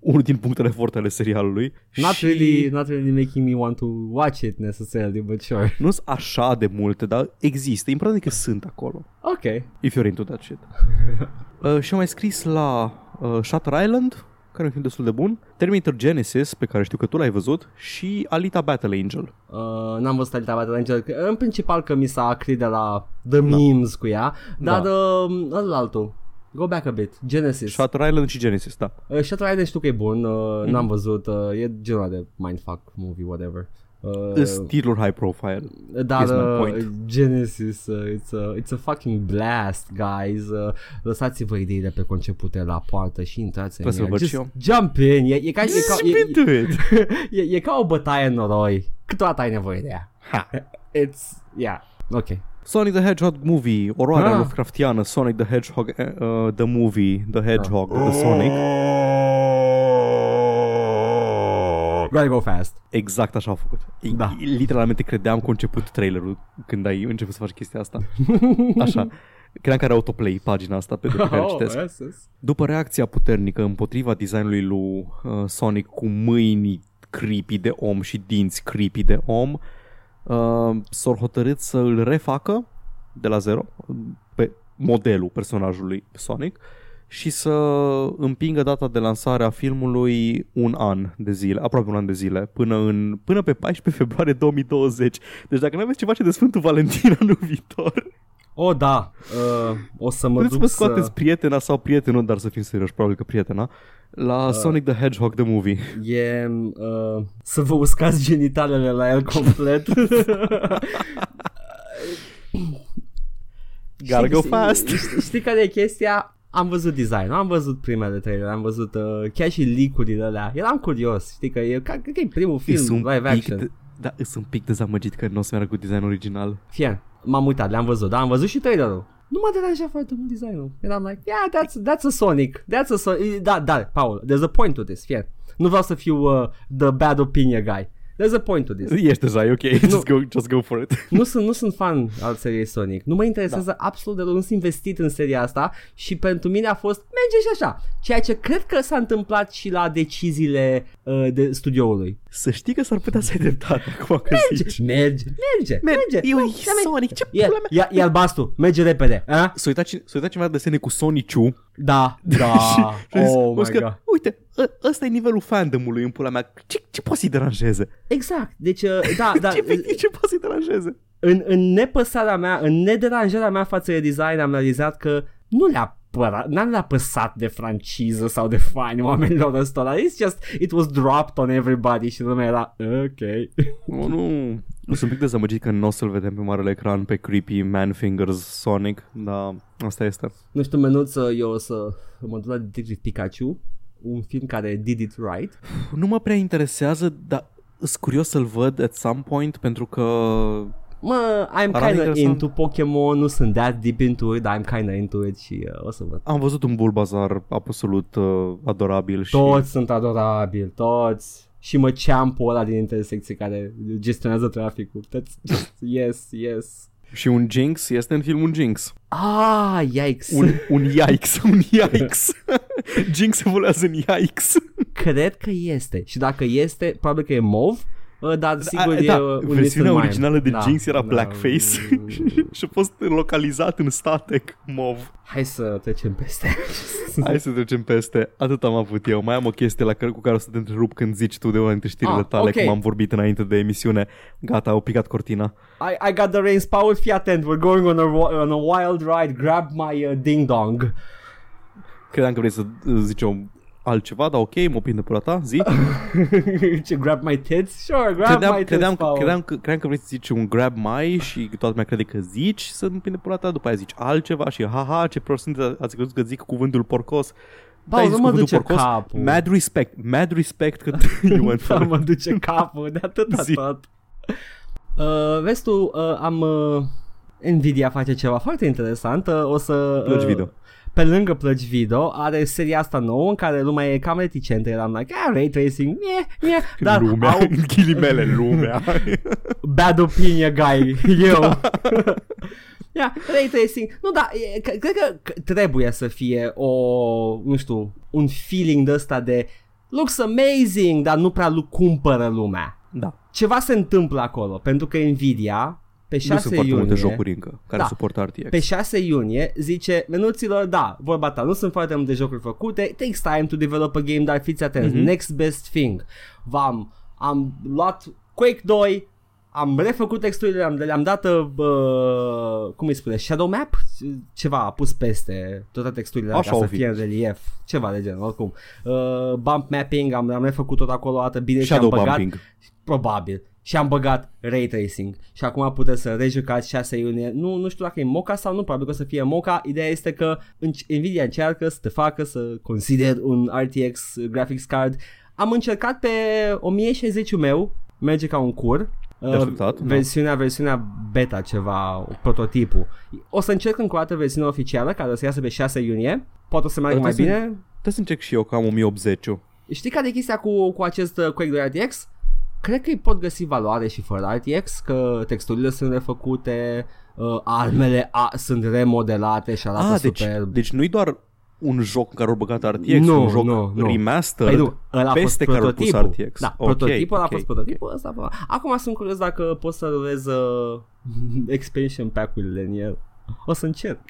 unul din punctele forte ale serialului. Not, și really, not really making me want to watch it necessarily, but sure. nu sunt așa de multe, dar există. Important e că sunt acolo. Ok. If you're into that shit. uh, și am mai scris la uh, Shutter Island, care e un film destul de bun, Terminator Genesis, pe care știu că tu l-ai văzut, și Alita Battle Angel. Uh, n-am văzut Alita Battle Angel, că- în principal că mi s-a acrit de la The Memes cu ea, dar Da. uh, ăla altul. Go back a bit. Genesis. Shutter Island și Genesis, da. Uh, Shutter Island știu că e bun, uh, Mhm. n-am văzut, uh, e genul ăla de mindfuck movie, whatever. Uh, Uh, Stilul high profile. dar is my uh, point. Genesis, uh, it's, a, it's a fucking blast, guys. Uh, lăsați-vă ideile pe concepute la poartă și intrați în Vreau să-l ea. văd Just și eu. jump in. E, e, ca, e, ca, Zip e, into it. e, e ca o bătaie în noroi. Câteodată ai nevoie de ea. Ha. It's, yeah, ok. Sonic the Hedgehog movie, oroarea Ah. Lovecraftiană, Sonic the Hedgehog, uh, the movie, the Hedgehog, the Sonic. Gotta go fast. Exact așa au făcut. E- Da. Literalmente credeam că a început trailerul când ai început să faci chestia asta. Așa. Credeam că are autoplay pagina asta pe, pe care citesc. yes, yes. După reacția puternică împotriva designului lui uh, Sonic cu mâini creepy de om și dinți creepy de om, uh, s-au hotărât să îl refacă de la zero pe modelul personajului Sonic și să împingă data de lansare a filmului un an de zile, aproape un an de zile, până, în, până pe 14 februarie 2020. Deci dacă nu aveți ceva ce de Sfântul Valentin anul viitor, Oh, da, uh, o să mă Puteți duc să scoateți să... prietena sau prietenul, dar să fim serioși, probabil că prietena, la Uh. Sonic the Hedgehog the Movie. E uh, să vă uscați genitalele la el complet. Gotta go Știi- fast. Știi, știi care e chestia? Am văzut design, am văzut primele trailer, am văzut uh, chiar și leak-urile alea. Eram curios, știi că e, ca, cred că e primul film Îs un live pic action. de, da, sunt un pic dezamăgit că nu o să meargă cu design original. Fie, m-am uitat, le-am văzut, da, am văzut și trailerul. Nu m-a deranjat foarte mult designul. Eram like, yeah, that's, that's a Sonic. That's a Sonic. Da, da, Paul, there's a point to this, fie. Nu vreau să fiu uh, the bad opinion guy. There's a point to this. Ești deja, e ok, just go, just go for it. nu, sunt, nu sunt fan al seriei Sonic. Nu mă interesează da. absolut deloc. Nu sunt investit în seria asta și pentru mine a fost merge și așa. Ceea ce cred că s-a întâmplat și la deciziile uh, de studioului. Să știi că s-ar putea să ai dreptate acum că Merge, zici. merge, merge, merge. Eu Da, e da, Sonic, ce E, pula mea? e, e albastru, merge repede. A? S-a uitat, cine- s-a uitat cineva desene cu Soniciu Da, da. și a zis, oh o my să că, god. uite, ă, ăsta e nivelul fandomului în pula mea. Ce, ce poate să-i deranjeze? Exact. Deci, uh, da, da. ce, efectiv, ce poate să-i deranjeze? în, în nepăsarea mea, în nederanjarea mea față de design am realizat că nu le-a părat, n-am le-a păsat de franciză sau de fani oamenilor ăstora. It's just, it was dropped on everybody și lumea era, ok. Nu, nu, nu sunt un pic dezamăgit că nu o să-l vedem pe marele ecran pe creepy man fingers Sonic, dar asta este. Nu știu, menuță, eu o să mă duc la Detective Pikachu, un film care did it right. Nu mă prea interesează, dar sunt curios să-l văd at some point pentru că Mă, I'm Arată kind of interesant. into Pokemon, nu sunt that deep into it, dar I'm kind of into it și uh, o să văd. am văzut un Bulbazar absolut uh, adorabil și Toți sunt adorabili, toți. Și mă ceampul ăla din intersecție care gestionează traficul. That's, yes, yes. și un Jinx este în filmul Jinx. Ah, yikes. Un, un yikes, un yikes. Jinx evoluează în yikes. Cred că este. Și dacă este, probabil că e mov, uh, dar sigur A, e da, uh, un versiunea Little originală de Mime. Jinx era Da. blackface și a fost localizat în statec mov. Hai să trecem peste. Hai să trecem peste. Atât am avut eu. Mai am o chestie la care, cu care o să te întrerup când zici tu de una dintre știrile Ah, tale, ok. cum am vorbit înainte de emisiune. Gata, au picat cortina. I, I got the reins, Paul, fii atent. We're going on a, ro- on a wild ride. Grab my uh, ding-dong. Credeam că vrei să uh, zici o altceva, dar ok, mă opind de pula ta, zi. Ce, grab my tits? Sure, grab Credeam, my tits, credeam, că, Paul. credeam, că, credeam că vrei să zici un grab mai și toată lumea crede că zici să mă opind de pula ta, după aia zici altceva și haha, ce prost sunt, ați crezut că zic cuvântul porcos. Paul, ai nu zis mă cuvântul duce capul. Mad respect, mad respect că you went Da, for mă duce capul de atâta Zi. tot. Uh, vezi tu, uh, am... Uh, Nvidia face ceva foarte interesant. Uh, o să... Plăci uh, video. Pe lângă plăci video, are seria asta nouă în care lumea e cam reticentă. Eram like, ah, ray tracing, mie, mie. Dar lumea, au în ghilimele, lumea. bad opinion guy, eu. Da. Yeah, ray tracing. Nu, da, e, c- cred că c- trebuie să fie o, nu știu, un feeling de ăsta de looks amazing, dar nu prea lu- cumpără lumea. da, Ceva se întâmplă acolo, pentru că Nvidia pe 6 nu sunt foarte iunie, multe jocuri încă care Da. suportă RTX. pe 6 iunie zice, menuților, da, vorba ta, nu sunt foarte multe jocuri făcute, it takes time to develop a game, dar fiți atenți, Mhm. next best thing. V-am, am luat Quake 2, am refăcut texturile, le-am, le-am dat, uh, cum îi spune, shadow map? Ceva a pus peste toate texturile Așa ca să o fi. fie în relief, ceva de genul, oricum. Uh, bump mapping, am, am refăcut tot acolo o dată bine Shadow și am băgat, bumping. Probabil. Și am băgat ray tracing. Și acum puteți să rejucați 6 iunie. Nu, nu știu dacă e moca sau nu, probabil că o să fie moca. Ideea este că înc- Nvidia încearcă să te facă să consider un RTX graphics card. Am încercat pe 1060 meu, merge ca un cur. De așteptat, da. versiunea, versiunea beta ceva, prototipul. O să încerc încă o dată versiunea oficială care o să iasă pe 6 iunie. Poate o să meargă Dar mai trebuie să- bine. Trebuie să încerc și eu că am 1080 Știi care e chestia cu, cu acest uh, Quake 2 RTX? Cred că îi pot găsi valoare și fără RTX, că texturile sunt refăcute, uh, armele a, sunt remodelate și arată Ah, deci, superb. deci nu-i doar un joc în care au băgat RTX, Nu, un joc nu, nu. remastered Păi nu, ăla a fost peste care au pus prototipul. RTX. Da, Ok, prototipul ăla ok, a fost prototipul ăsta. Okay. Acum sunt curios dacă pot să rulez uh, expansion pack-urile în el. O să încerc.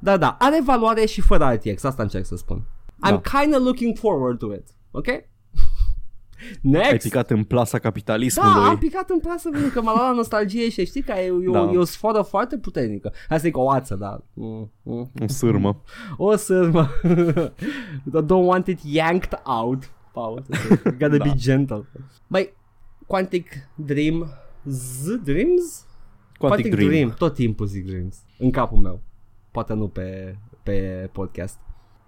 Da, da, are valoare și fără RTX, asta încerc să spun. I'm Da. kind of looking forward to it, ok? Next! Ai picat în plasa capitalismului. Da, am picat în plasă pentru că m-a luat la nostalgie și știi că e, e, Da. o, e o sforă foarte puternică. Asta e ca o ață, da. Mm, mm. O sârmă. O sârmă. Don't want it yanked out. Paul, gotta Da. be gentle. Băi, Quantic Dream Z Dreams? Quantic, Dream. Tot timpul zic Dreams. În capul meu. Poate nu pe, pe podcast.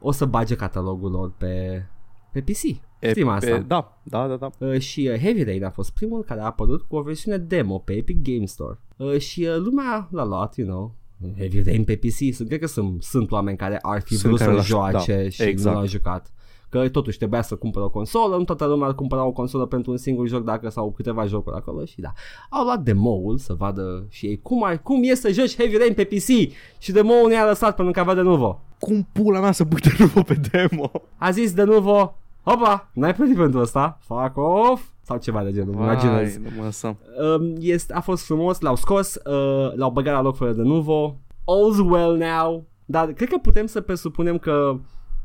O să bage catalogul lor pe, pe PC. E, Știm pe- asta. Da, da, da, da. Uh, și uh, Heavy Rain a fost primul care a apărut cu o versiune demo pe Epic Game Store. Uh, și uh, lumea l-a luat, you know, Heavy Rain pe PC. Sunt, cred că sunt, sunt oameni care ar fi Sunt vrut care să-l l-aș- joace da, și exact. nu l-au jucat. Că totuși trebuia să cumpără o consolă, nu toată lumea ar cumpăra o consolă pentru un singur joc dacă sau câteva jocuri acolo și da. Au luat demo-ul să vadă și ei cum, ar, cum e să joci Heavy Rain pe PC și demo-ul ne-a lăsat pentru că avea de nuvo. Cum pula mea să pui de nou pe demo? A zis de nuvo, hopa, n-ai plătit pentru asta, fuck off, sau ceva de genul, imaginez. Vai, nu mă lăsăm. Um, este, a fost frumos, l-au scos, uh, l-au băgat la loc fără de nuvo. All's well now. Dar cred că putem să presupunem că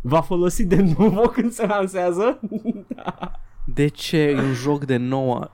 va folosi de nuvo când se lansează. De ce e un joc de nouă?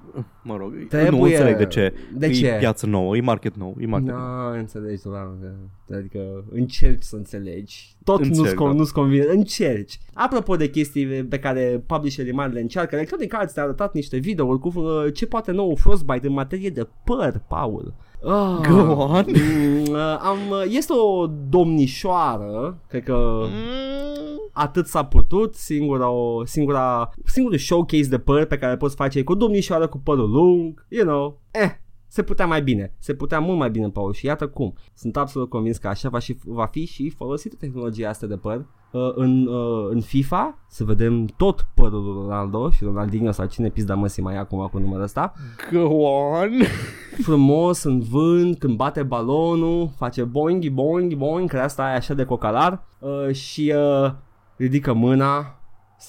Mă rog, Trebuie- nu înțeleg de ce. de e ce? piață nouă, e market nou, e market nou. Nu, înțelegi, doamne. Adică încerci să înțelegi. Tot nu-ți, Încerc, con- da. nu-ți convine. Încerci. Apropo de chestii pe care publisherii mari le încearcă, Electronic Arts te-a arătat niște videouri cu uh, ce poate nou Frostbite în materie de păr, Paul. Oh, Go on. Mm, uh, am, uh, este o domnișoară, cred că Mm. atât s-a putut, singura, o, singura, singurul showcase de păr pe care îl poți face e cu o domnișoară cu părul lung, you know, eh, se putea mai bine, se putea mult mai bine, Paul, și iată cum. Sunt absolut convins că așa va, și, va fi și folosită tehnologia asta de păr uh, în, uh, în FIFA, să vedem tot părul lui Ronaldo și Ronaldinho sau cine pizda măsii mai e acum cu numărul ăsta, Go on. frumos în vânt, când bate balonul, face boing, boing, boing, că asta e așa de cocalar uh, și uh, ridică mâna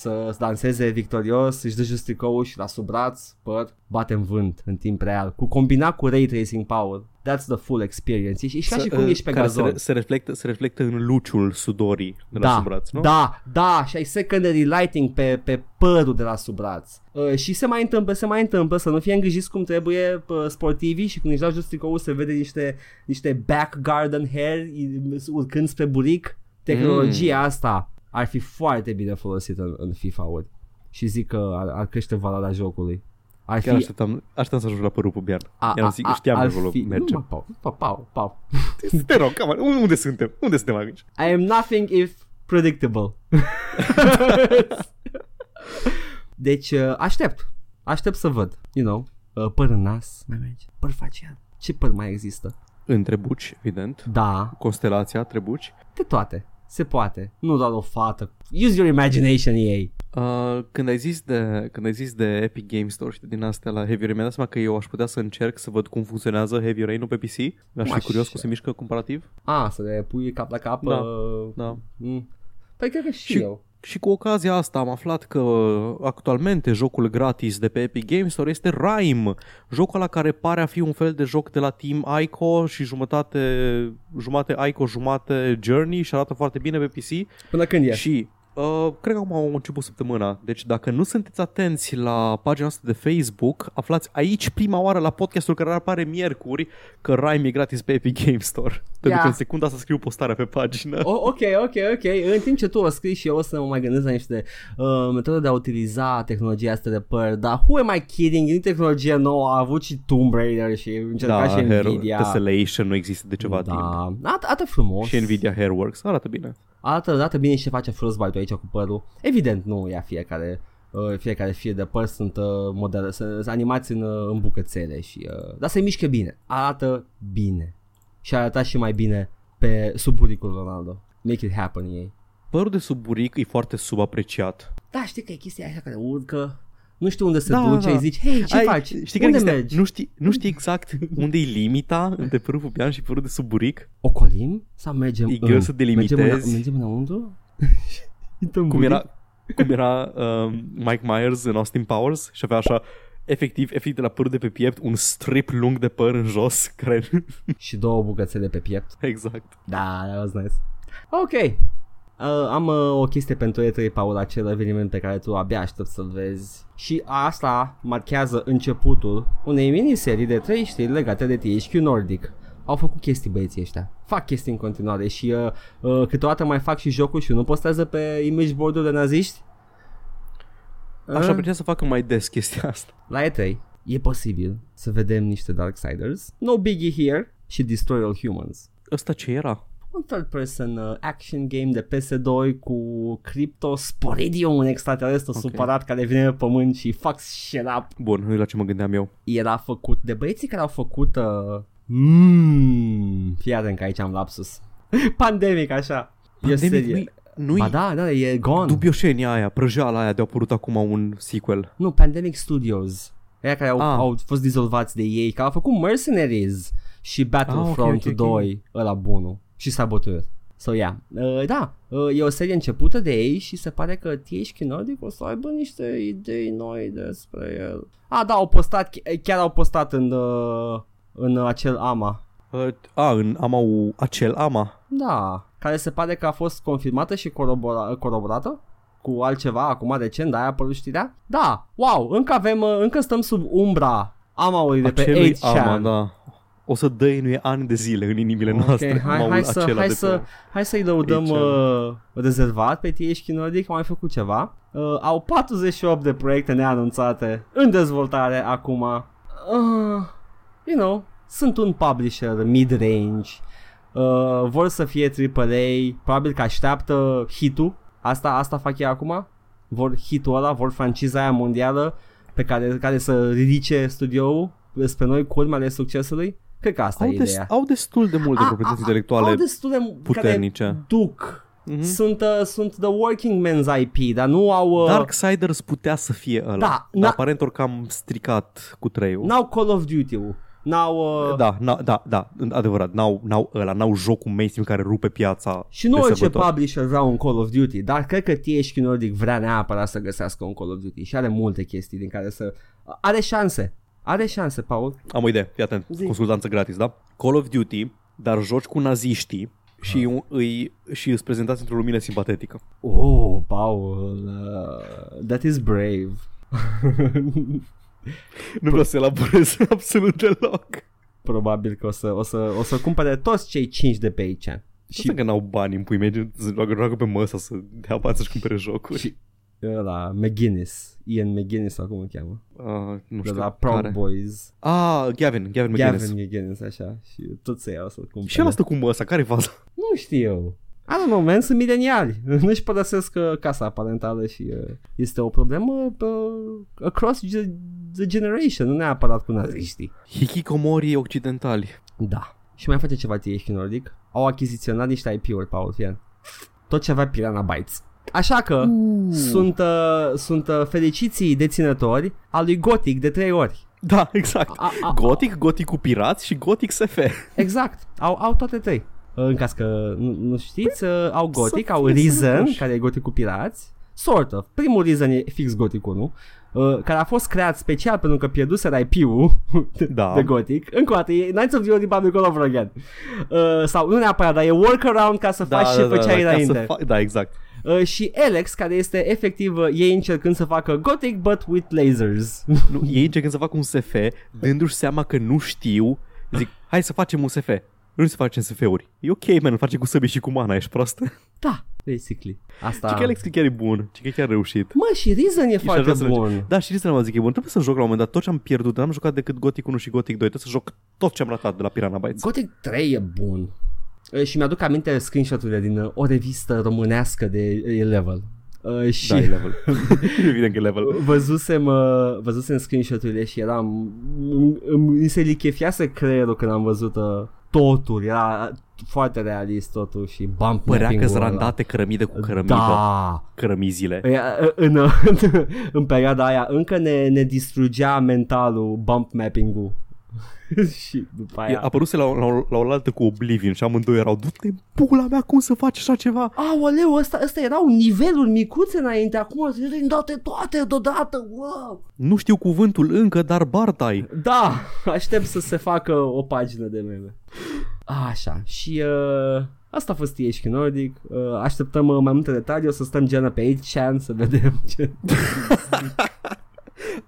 să danseze victorios, își dă jos tricoul și la sub braț, păr, bate în vânt în timp real, cu combinat cu ray tracing power. That's the full experience. E, e ca și cum uh, ești pe care gazon. Se, re- se, reflectă, se reflectă în luciul sudorii de la da, sub braț, nu? da, da, și ai secondary lighting pe, pe părul de la sub braț. Uh, și se mai întâmplă, se mai întâmplă să nu fie îngrijiți cum trebuie uh, sportivii și când își dau jos tricoul se vede niște, niște back garden hair i- urcând spre buric. Tehnologia mm. asta ar fi foarte bine folosită în, în FIFA-uri și zic că ar, ar crește valoarea jocului. Ar Chiar fi, așteptam, așteptam să ajung la părul pubian. a, I-am a, zis, a, știam ar că acolo fi, merge. Nu, mă, Pau, Pau, Pau, Pau. Te rog, cam, unde suntem? Unde suntem aici? I am nothing if predictable. deci uh, aștept. Aștept să văd. You know, uh, păr în nas mai merge. Păr facial. Ce păr mai există? Întrebuci, evident. Da, Constelația, trebuci. de toate. Se poate. Nu doar o fată. Use your imagination, EA. Uh, când ai zis de când ai zis de Epic Game Store și de din astea la Heavy Rain, mi-am dat seama că eu aș putea să încerc să văd cum funcționează Heavy Rain-ul pe PC. Mi-aș fi Așa. curios cum se mișcă comparativ. A, să le pui cap la cap. Da, uh, Da. mm. Păi cred că și, Și- eu. Și cu ocazia asta am aflat că actualmente jocul gratis de pe Epic Games Store este Rime, jocul la care pare a fi un fel de joc de la Team Ico și jumătate, jumate Ico, jumate Journey și arată foarte bine pe PC Până când e? și uh, cred că acum au început săptămâna. Deci dacă nu sunteți atenți la pagina noastră de Facebook, aflați aici prima oară la podcastul care apare miercuri că Rime e gratis pe Epic Games Store. Pentru că în secunda asta scriu postarea pe pagină. Oh, ok, ok, ok. În timp ce tu o scrii și eu o să mă mai gândesc la niște uh, metode de a utiliza tehnologia asta de păr, dar who am I kidding? E tehnologie nouă, a avut și Tomb Raider și încerca da, și Hair, Nvidia. Tessellation nu există de ceva timp. da, arată, arată frumos. Și Nvidia Hairworks arată bine. Arată, arată bine și ce face Frostbite aici cu părul. Evident, nu ia fiecare uh, fiecare fir de păr sunt uh, modele, sunt, sunt animați în, uh, în bucățele și, uh, dar se mișcă bine. Arată bine. Și arată și mai bine pe sub buricul Ronaldo. Make it happen ei. Părul de sub buric e foarte subapreciat. Da, știi că e chestia așa care urcă, nu știu unde se Da, duce, da. îi zici, hei, ce Ai, faci? Știi care unde este? mergi? Nu știi, nu știi exact unde e limita între părul pubian și părul de sub buric? Ocolim? Sau mergem E greu în- să mergem, în, delimitezi. mergem înăuntru? Intrăm Cum buric? era, cum era um, Mike Myers în Austin Powers și avea așa efectiv, efectiv de la părul de pe piept un strip lung de păr în jos care Și două bucățele pe piept. exact. Da, that was nice. Ok. Uh, am uh, o chestie pentru E3, Paul, acel eveniment pe care tu abia aștept să-l vezi. Și asta marchează începutul unei miniserii de trei știri legate de THQ Nordic. Au făcut chestii băieții ăștia. Fac chestii în continuare și uh, uh, câteodată mai fac și jocuri și nu postează pe image board de naziști. Aș Uh, aprecia să facă mai des chestia asta. la E3 e posibil să vedem niște Darksiders. No biggie here și Destroy All Humans. Ăsta ce era? Un third person uh, action game de PS2 cu Cryptosporidium, un extraterestru Ok. okay. supărat care vine pe pământ și fucks shit up. Bun, nu la ce mă gândeam eu. Era făcut de băieții care au făcut... Uh, mm, fii atent că aici am lapsus. Pandemic, așa. E o Pandemic serie. nu-i, nu-i Ba da, da, e gone. dubioșenia aia, prăjeala aia de-a apărut acum un sequel. Nu, Pandemic Studios. Aia care au, Ah. au fost dizolvați de ei, care au făcut Mercenaries și Battlefront Ah, ok, ok, ok. 2, ăla bunul, și Saboteur. So, yeah. Uh, da, uh, e o serie începută de ei și se pare că THQ Nordic o să aibă niște idei noi despre el. Ah, da, au postat, ch- chiar au postat în, uh, în acel AMA. Uh, a, în amau acel ama. Da, care se pare că a fost confirmată și corobora- coroborată cu altceva acum recent, da, a apărut știrea? Da, wow, încă avem, uh, încă stăm sub umbra AMA-ului de pe Acelui 8chan. ama, da. O să dăinuie ani de zile în inimile noastre. Ok, hai, amaul hai, să, acela hai, de să, pe- hai să-i lăudăm 8chan. uh, rezervat pe THQ Nordic, au mai făcut ceva. Uh, au 48 de proiecte neanunțate în dezvoltare acum. Uh, you know, sunt un publisher mid-range, uh, vor să fie AAA, probabil că așteaptă hitul, asta, asta fac ei acum, vor hitul ăla, vor franciza aia mondială pe care, care să ridice studioul spre noi cu urmele succesului. Cred că asta Au, e des, ideea. au destul de multe A- proprietăți a- intelectuale Au destul de puternice. care duc. Mhm. Sunt, uh, sunt The Working Man's IP, dar nu au... Uh, Darksiders putea să fie ăla. Da, dar na- aparent ori cam stricat cu treiul. N-au Call of Duty-ul. N-au... Uh, Da, na, da, da, adevărat, n-au, n-au ăla, n-au jocul mainstream care rupe piața Și nu de orice sărbători. publisher vrea un Call of Duty, dar cred că THQ Nordic vrea neapărat să găsească un Call of Duty și are multe chestii din care să... Are șanse. Are șanse, Paul. Am o idee, fii atent, Zi. consultanță gratis, da? Call of Duty, dar joci cu naziștii și, Ah. îi, și îți prezentați într-o lumină simpatetică. Oh, Paul, uh, that is brave. Nu vreau să elaborez absolut deloc. Probabil că o să, o să, o să cumpere toți cei 5 de pe aici. Și că n-au bani în pui mei, să roagă, roagă pe măsa să dea bani să-și cumpere jocuri. Și ăla, McGuinness, Ian McGuinness sau cum îl cheamă, Uh, nu de știu la Proud care. Boys. Ah, Gavin, Gavin McGuinness. Gavin McGuinness, așa, și tot să iau să-l cumpere. Și el asta cu măsa, care-i faza? Nu știu. I don't know, man, sunt mileniali. Nu-și părăsesc uh, casa parentală și uh, este o problemă uh, across ge- the generation, nu neapărat cu naziștii. Hikikomori occidentali. Da. Și mai face ceva THQ Nordic. Au achiziționat niște IP-uri, Paul, fie. Tot ce avea Piranha Bytes. Așa că Uh. sunt, uh, sunt uh, fericiții deținători al lui Gothic de trei ori. Da, exact. A, a, Gothic, Gothic cu pirați și Gothic SF. Exact, au, au toate trei. În caz că nu, nu știți, uh, au Gothic, să au fie Reason, sănătoși. care e Gothic cu pirați. Sort of. Primul Reason e fix Gothic 1, uh, care a fost creat special pentru că pierduseră IP-ul Da. de Gothic. Încă o dată, e Knights of the Old Republic all over again. Uh, sau nu neapărat, dar e workaround ca să faci ce făceai da, ca înainte. să fa- da, exact. Uh, și Alex, care este efectiv uh, ei încercând să facă Gothic, but with lasers. Nu, ei încercând să facă un SF, dându-și seama că nu știu, zic, hai să facem un SF. Nu se facem SF-uri. E ok, man, îl face cu săbii și cu mana, ești prost? da, basically. Asta... Și că Alex chiar e bun, și că chiar a reușit. Mă, și Reason e aș foarte vrea să bun. Da, și să mă zic, e bun, trebuie să joc la un moment dat tot ce am pierdut, n-am jucat decât Gothic 1 și Gothic 2, trebuie să joc tot ce am ratat de la Piranha Bytes. Gothic 3 e bun. E, Și mi-aduc aminte screenshot-urile din uh, o revistă românească de e level. Uh, și Da, e level. Evident că e level. văzusem, uh, văzusem screenshot-urile și eram m- m- mi se lichefiase creierul când am văzut uh, totul, era foarte realist totul și bump Părea că mapping-ul sunt ăla. randate cărămidă cu cărămidă. Da, Cărămizile. E, în, în, în perioada aia încă ne, ne distrugea mentalul bump mapping-ul și după E, aia apăruse la, o- la, o- la o altă cu Oblivion și amândoi erau Du-te în pula mea, cum să faci așa ceva? Aoleu, ăsta, ăsta erau niveluri micuțe înainte, acum sunt date toate deodată, wow! Nu știu cuvântul încă, dar Bartai. Da, aștept să se facă o pagină de meme. Așa, și uh, Asta a fost THQ Nordic. Uh, așteptăm uh, mai multe detalii. O să stăm genă pe 8chan să vedem ce...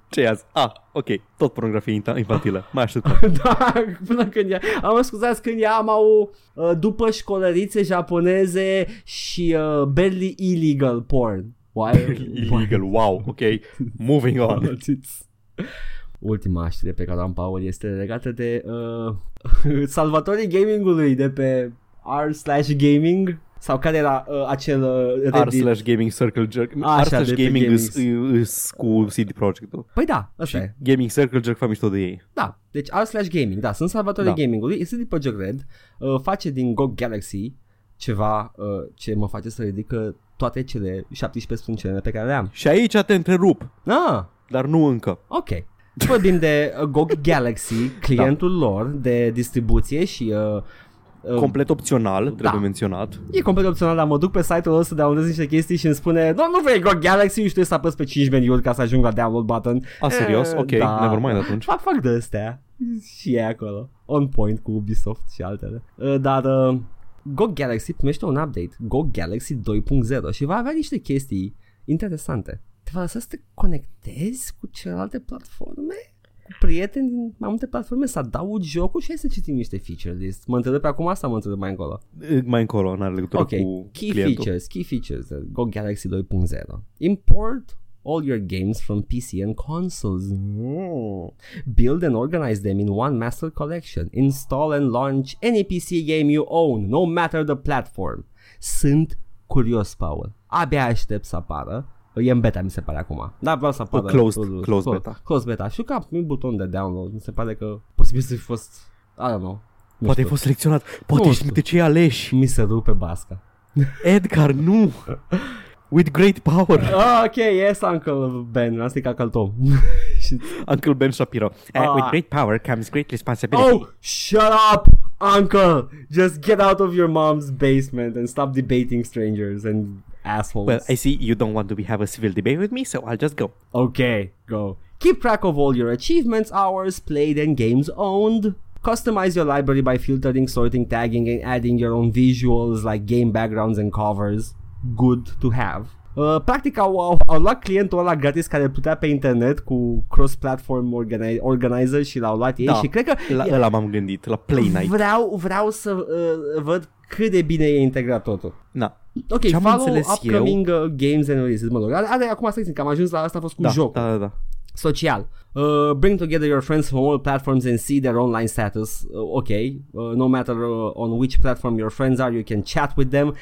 Ce azi? Ah, ok, tot pornografie infantilă. Mai așteptăm. da, până când ea... Am scuzați când ea au uh, după școlărițe japoneze și uh, barely illegal porn. Why? Illegal, wow, ok. Moving on. Ultima știre pe care am, Paul, este legată de uh, salvatorii gamingului de pe r slash gaming sau care era uh, acel uh, R slash Gaming Circle Jerk R slash Gaming is cu CD projekt Păi da, asta e. Gaming Circle Jerk fac mișto de ei Da, deci R slash Gaming, da, sunt salvatorii da. gamingului CD Projekt Red uh, face din GOG Galaxy ceva uh, ce mă face să ridică toate cele 17 sprâncene pe care le am. Și aici te întrerup. Ah. Dar nu încă. Ok. Vorbim de uh, GOG Galaxy, clientul da. lor de distribuție și uh, uh complet opțional, trebuie da. menționat. E complet opțional, dar mă duc pe site-ul ăsta să downloadez niște chestii și îmi spune Nu, nu vrei GOG Galaxy și trebuie să apăs pe 5 meniuri ca să ajung la download button. A, serios? Ok, da. never mind atunci. Fac, fac de astea. Și e acolo. On point cu Ubisoft și altele. Uh, dar uh, GOG Galaxy primește un update, GOG Galaxy 2.0 și va avea niște chestii interesante. Te va lăsa să te conectezi cu celelalte platforme? Cu prieteni din mai multe platforme să adaugi jocul și hai să citim niște feature list. Mă întreb pe acum asta, mă întreb mai încolo. Mai încolo, n-are legătură okay. cu key clientul. features, key features, GOG Galaxy 2.0. Import all your games from PC and consoles. Mm. Build and organize them in one master collection. Install and launch any PC game you own, no matter the platform. Sunt curios, Paul. Abia aștept să apară. E în beta, mi se pare acum. Da, vreau să apară. Closed, closed, closed beta. Closed beta. Și că am primit buton de download. Mi se pare că posibil să fi fost... I don't know. Nu Poate ai fost selecționat. Poate ești dintre cei aleși. Mi se rupe basca. Edgar, nu! With great power. Oh, ok, yes, Uncle Ben. Asta e ca Uncle Tom. Uncle Ben Shapiro. Uh, uh, with ah. great power comes great responsibility. Oh, shut up, Uncle. Just get out of your mom's basement and stop debating strangers and assholes. Well, I see you don't want to have a civil debate with me, so I'll just go. Okay, go. Keep track of all your achievements, hours played, and games owned. Customize your library by filtering, sorting, tagging, and adding your own visuals like game backgrounds and covers. good to have. Uh, practic au, au, au luat clientul ăla gratis care putea pe internet cu cross-platform organi- organizer și l-au luat ei da, și cred că... La, ăla m-am gândit, la Play Night. Vreau, vreau să uh, văd cât de bine e integrat totul. Da. Ok, Ce-am follow upcoming eu... Uh, games and releases, mă rog. Are, acum să că am ajuns la asta a fost cu da, joc. Da, da, da. Social. Uh, bring together your friends from all platforms and see their online status. Uh, ok. Uh, no matter uh, on which platform your friends are, you can chat with them.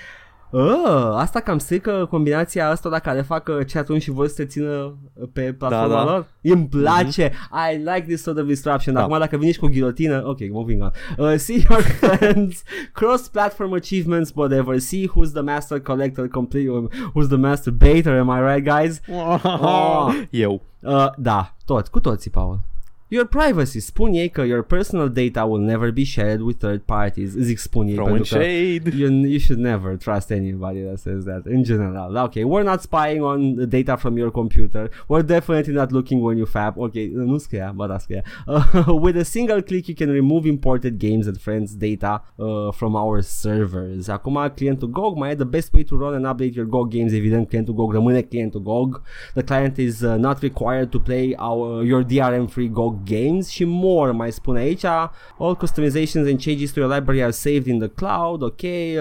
Uh, asta cam strică combinația asta dacă le fac chat și voi să te țină pe platforma da, da. lor. Îmi place. Mm-hmm. I like this sort of disruption. Da. Acum dacă vine și cu ghilotină, ok, moving on. Uh, see your friends, cross-platform achievements, whatever. See who's the master collector, complete, who's the master baiter, am I right, guys? Oh. Eu. Uh, da, tot, cu toții, Paul. Your privacy, spun ei că your personal data will never be shared with third parties. Zic spun ei pentru shade. You, you should never trust anybody that says that in general. Ok, we're not spying on the data from your computer. We're definitely not looking when you fap. Ok, nu scria, bă, da scria. Uh, with a single click you can remove imported games and friends data uh, from our servers. Acum clientul GOG mai e the best way to run and update your GOG games. Evident, clientul GOG rămâne clientul GOG. The client is uh, not required to play our, your DRM-free GOG games și more mai spune aici. All customizations and changes to your library are saved in the cloud ok.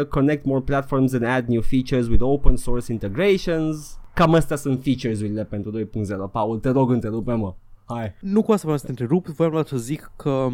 Connect more platforms and add new features with open source integrations. Cam astea sunt features-urile pentru 2.0 Paul te rog întrerupe-mă. Hai. Nu cu asta vreau să te întrerup, vreau să zic că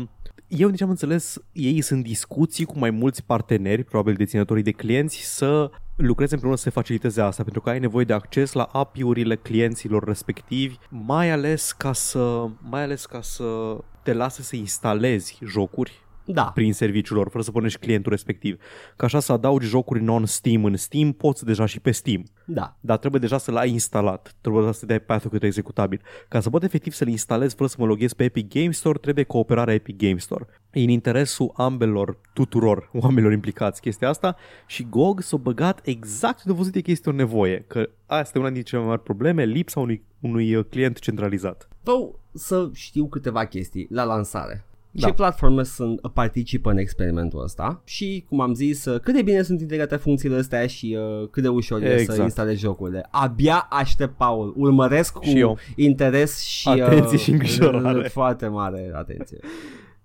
eu nici am înțeles, ei sunt discuții cu mai mulți parteneri, probabil deținătorii de clienți, să lucreze împreună să se faciliteze asta, pentru că ai nevoie de acces la API-urile clienților respectivi, mai ales ca să, mai ales ca să te lasă să instalezi jocuri da. prin serviciul lor, fără să punești clientul respectiv. Ca așa să adaugi jocuri non-Steam în Steam, poți deja și pe Steam. Da. Dar trebuie deja să l-ai instalat. Trebuie să dai path câte executabil. Ca să pot efectiv să-l instalez fără să mă loghez pe Epic Game Store, trebuie cooperarea Epic Game Store. E în interesul ambelor, tuturor oamenilor implicați chestia asta și GOG s-a băgat exact de văzut că este o nevoie. Că asta e una dintre cele mai mari probleme, lipsa unui, unui client centralizat. Vreau să știu câteva chestii la lansare ce Da. platforme sunt, participă în experimentul ăsta și, cum am zis, uh, cât de bine sunt integrate funcțiile astea și uh, cât de ușor e să Exact. instalezi jocurile. Abia aștept, Paul. Urmăresc cu Și eu. interes și... Atenție uh, și îngrijorare. Foarte mare atenție.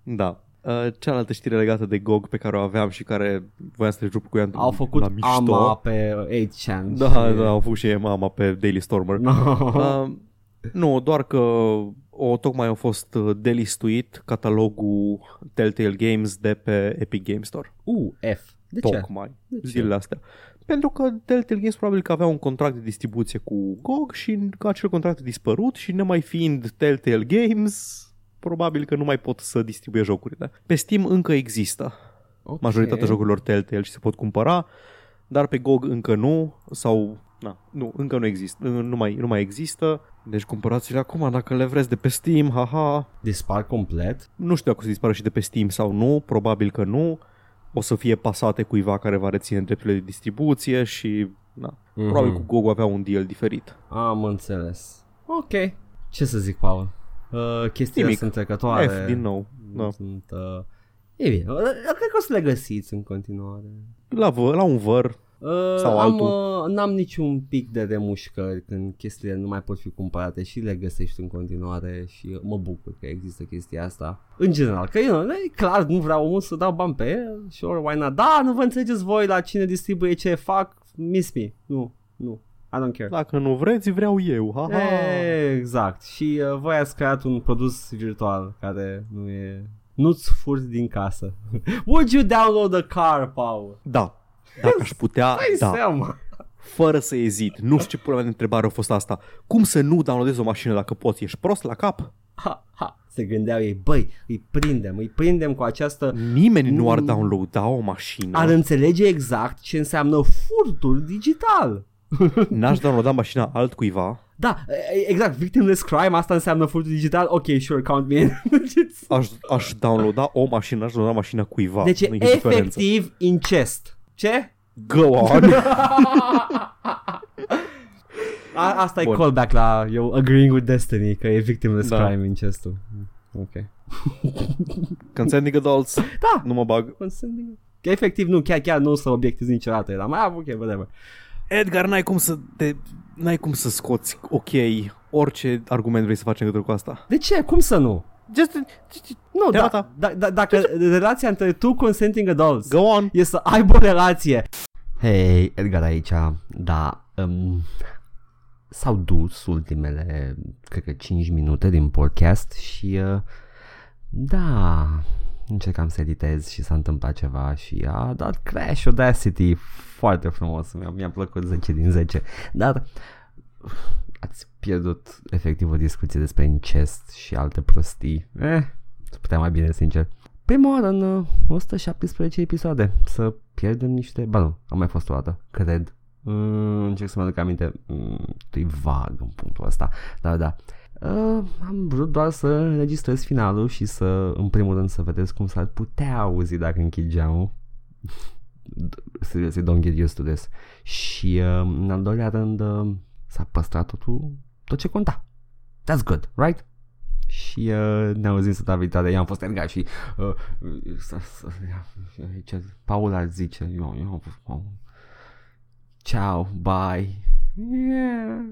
Da. Uh, cealaltă știre legată de GOG pe care o aveam și care voiam să le juc cu ea Au făcut la mișto. AMA pe 8chan. Da, și- da, au făcut și mama pe Daily Stormer. No. Uh, nu, doar că o tocmai a fost uh, delistuit catalogul Telltale Games de pe Epic Game Store. U, F. De ce? Tocmai De ce? zilele astea. Pentru că Telltale Games probabil că avea un contract de distribuție cu GOG și că acel contract a dispărut și nemai fiind Telltale Games, probabil că nu mai pot să distribuie jocurile. Pe Steam încă există Ok. majoritatea jocurilor Telltale și se pot cumpăra, dar pe GOG încă nu sau na, nu, încă nu există, nu mai, nu mai există. Deci cumpărați-le acum dacă le vreți de pe Steam, haha. Dispar complet? Nu știu dacă o să dispară și de pe Steam sau nu, probabil că nu. O să fie pasate cuiva care va reține drepturile de distribuție și na, Mhm. probabil cu GOG avea un deal diferit. Am înțeles. Ok. Ce să zic, Paul? Uh, chestiile Nimic. sunt trecătoare. F din nou. Da. Sunt, uh... E bine, uh, cred că o să le găsiți în continuare. La, vă, la un văr, Uh, Sau am, altul. uh, n-am niciun pic de remușcări când chestiile nu mai pot fi cumpărate și le găsești în continuare și mă bucur că există chestia asta. În general, că you know, e clar, nu vreau omul să dau bani pe el, sure, why not? Da, nu vă înțelegeți voi la cine distribuie ce fac, miss me. Nu, nu, I don't care. dacă nu vreți, vreau eu. Haha. Exact. Și uh, voi ați creat un produs virtual care nu e... Nu-ți furți din casă. Would you download a car, Paul? Da. Dacă aș putea, Hai da. seama. fără să ezit. Nu știu ce pula mea de întrebare a fost asta. Cum să nu downloadezi o mașină dacă poți? Ești prost la cap? Ha, ha. Se gândeau ei, băi, îi prindem, îi prindem cu această... Nimeni nu ar Mm. downloada o mașină. Ar înțelege exact ce înseamnă furtul digital. N-aș downloada mașina altcuiva. Da, e- exact, victimless crime, asta înseamnă furtul digital, ok, sure, count me in. Aș, aș downloada o mașină, aș downloada mașina cuiva. deci e Nu diferență. efectiv incest. Ce? Go on. A, asta Bun. e callback la eu agreeing with Destiny că e victimless Da. crime incestul. Ok. Consenting adults. Da, Nu mă bag. consenting. Că efectiv nu, chiar, chiar nu o să obiectezi niciodată. Eram, ah, ok, whatever. Edgar, n-ai cum să te... N-ai cum să scoți ok orice argument vrei să faci în legătură cu asta. De ce? Cum să nu? Just, Nu, Treaba da, ta. da, da, dacă relația între two consenting adults go on. e să aibă o relație. Hei, Edgar aici, da, um, s-au dus ultimele, cred că 5 minute din podcast și uh, da, încercam să editez și s-a întâmplat ceva și a dat crash Audacity foarte frumos, mi-a, mi-a plăcut 10 din 10, dar ați pierdut efectiv o discuție despre incest și alte prostii. Eh, să putea mai bine, sincer. Prima oară în uh, 117 episoade să pierdem niște... Ba nu, a mai fost o dată, cred. Mm, încerc să mă aduc aminte. Mm, e vag în punctul ăsta. Dar da. Uh, am vrut doar să înregistrez finalul și să, în primul rând, să vedeți cum s-ar putea auzi dacă închid geamul. Seriously, don't get used to this. Și, uh, în al doilea rând, uh, s-a păstrat totul, tot ce conta. That's good, right? Și uh, ne auzim săptămâna viitoare. Eu am fost Edgar și uh, să, să, ce, Paul ar zice, eu, eu am fost Paul. Ciao, bye. Yeah.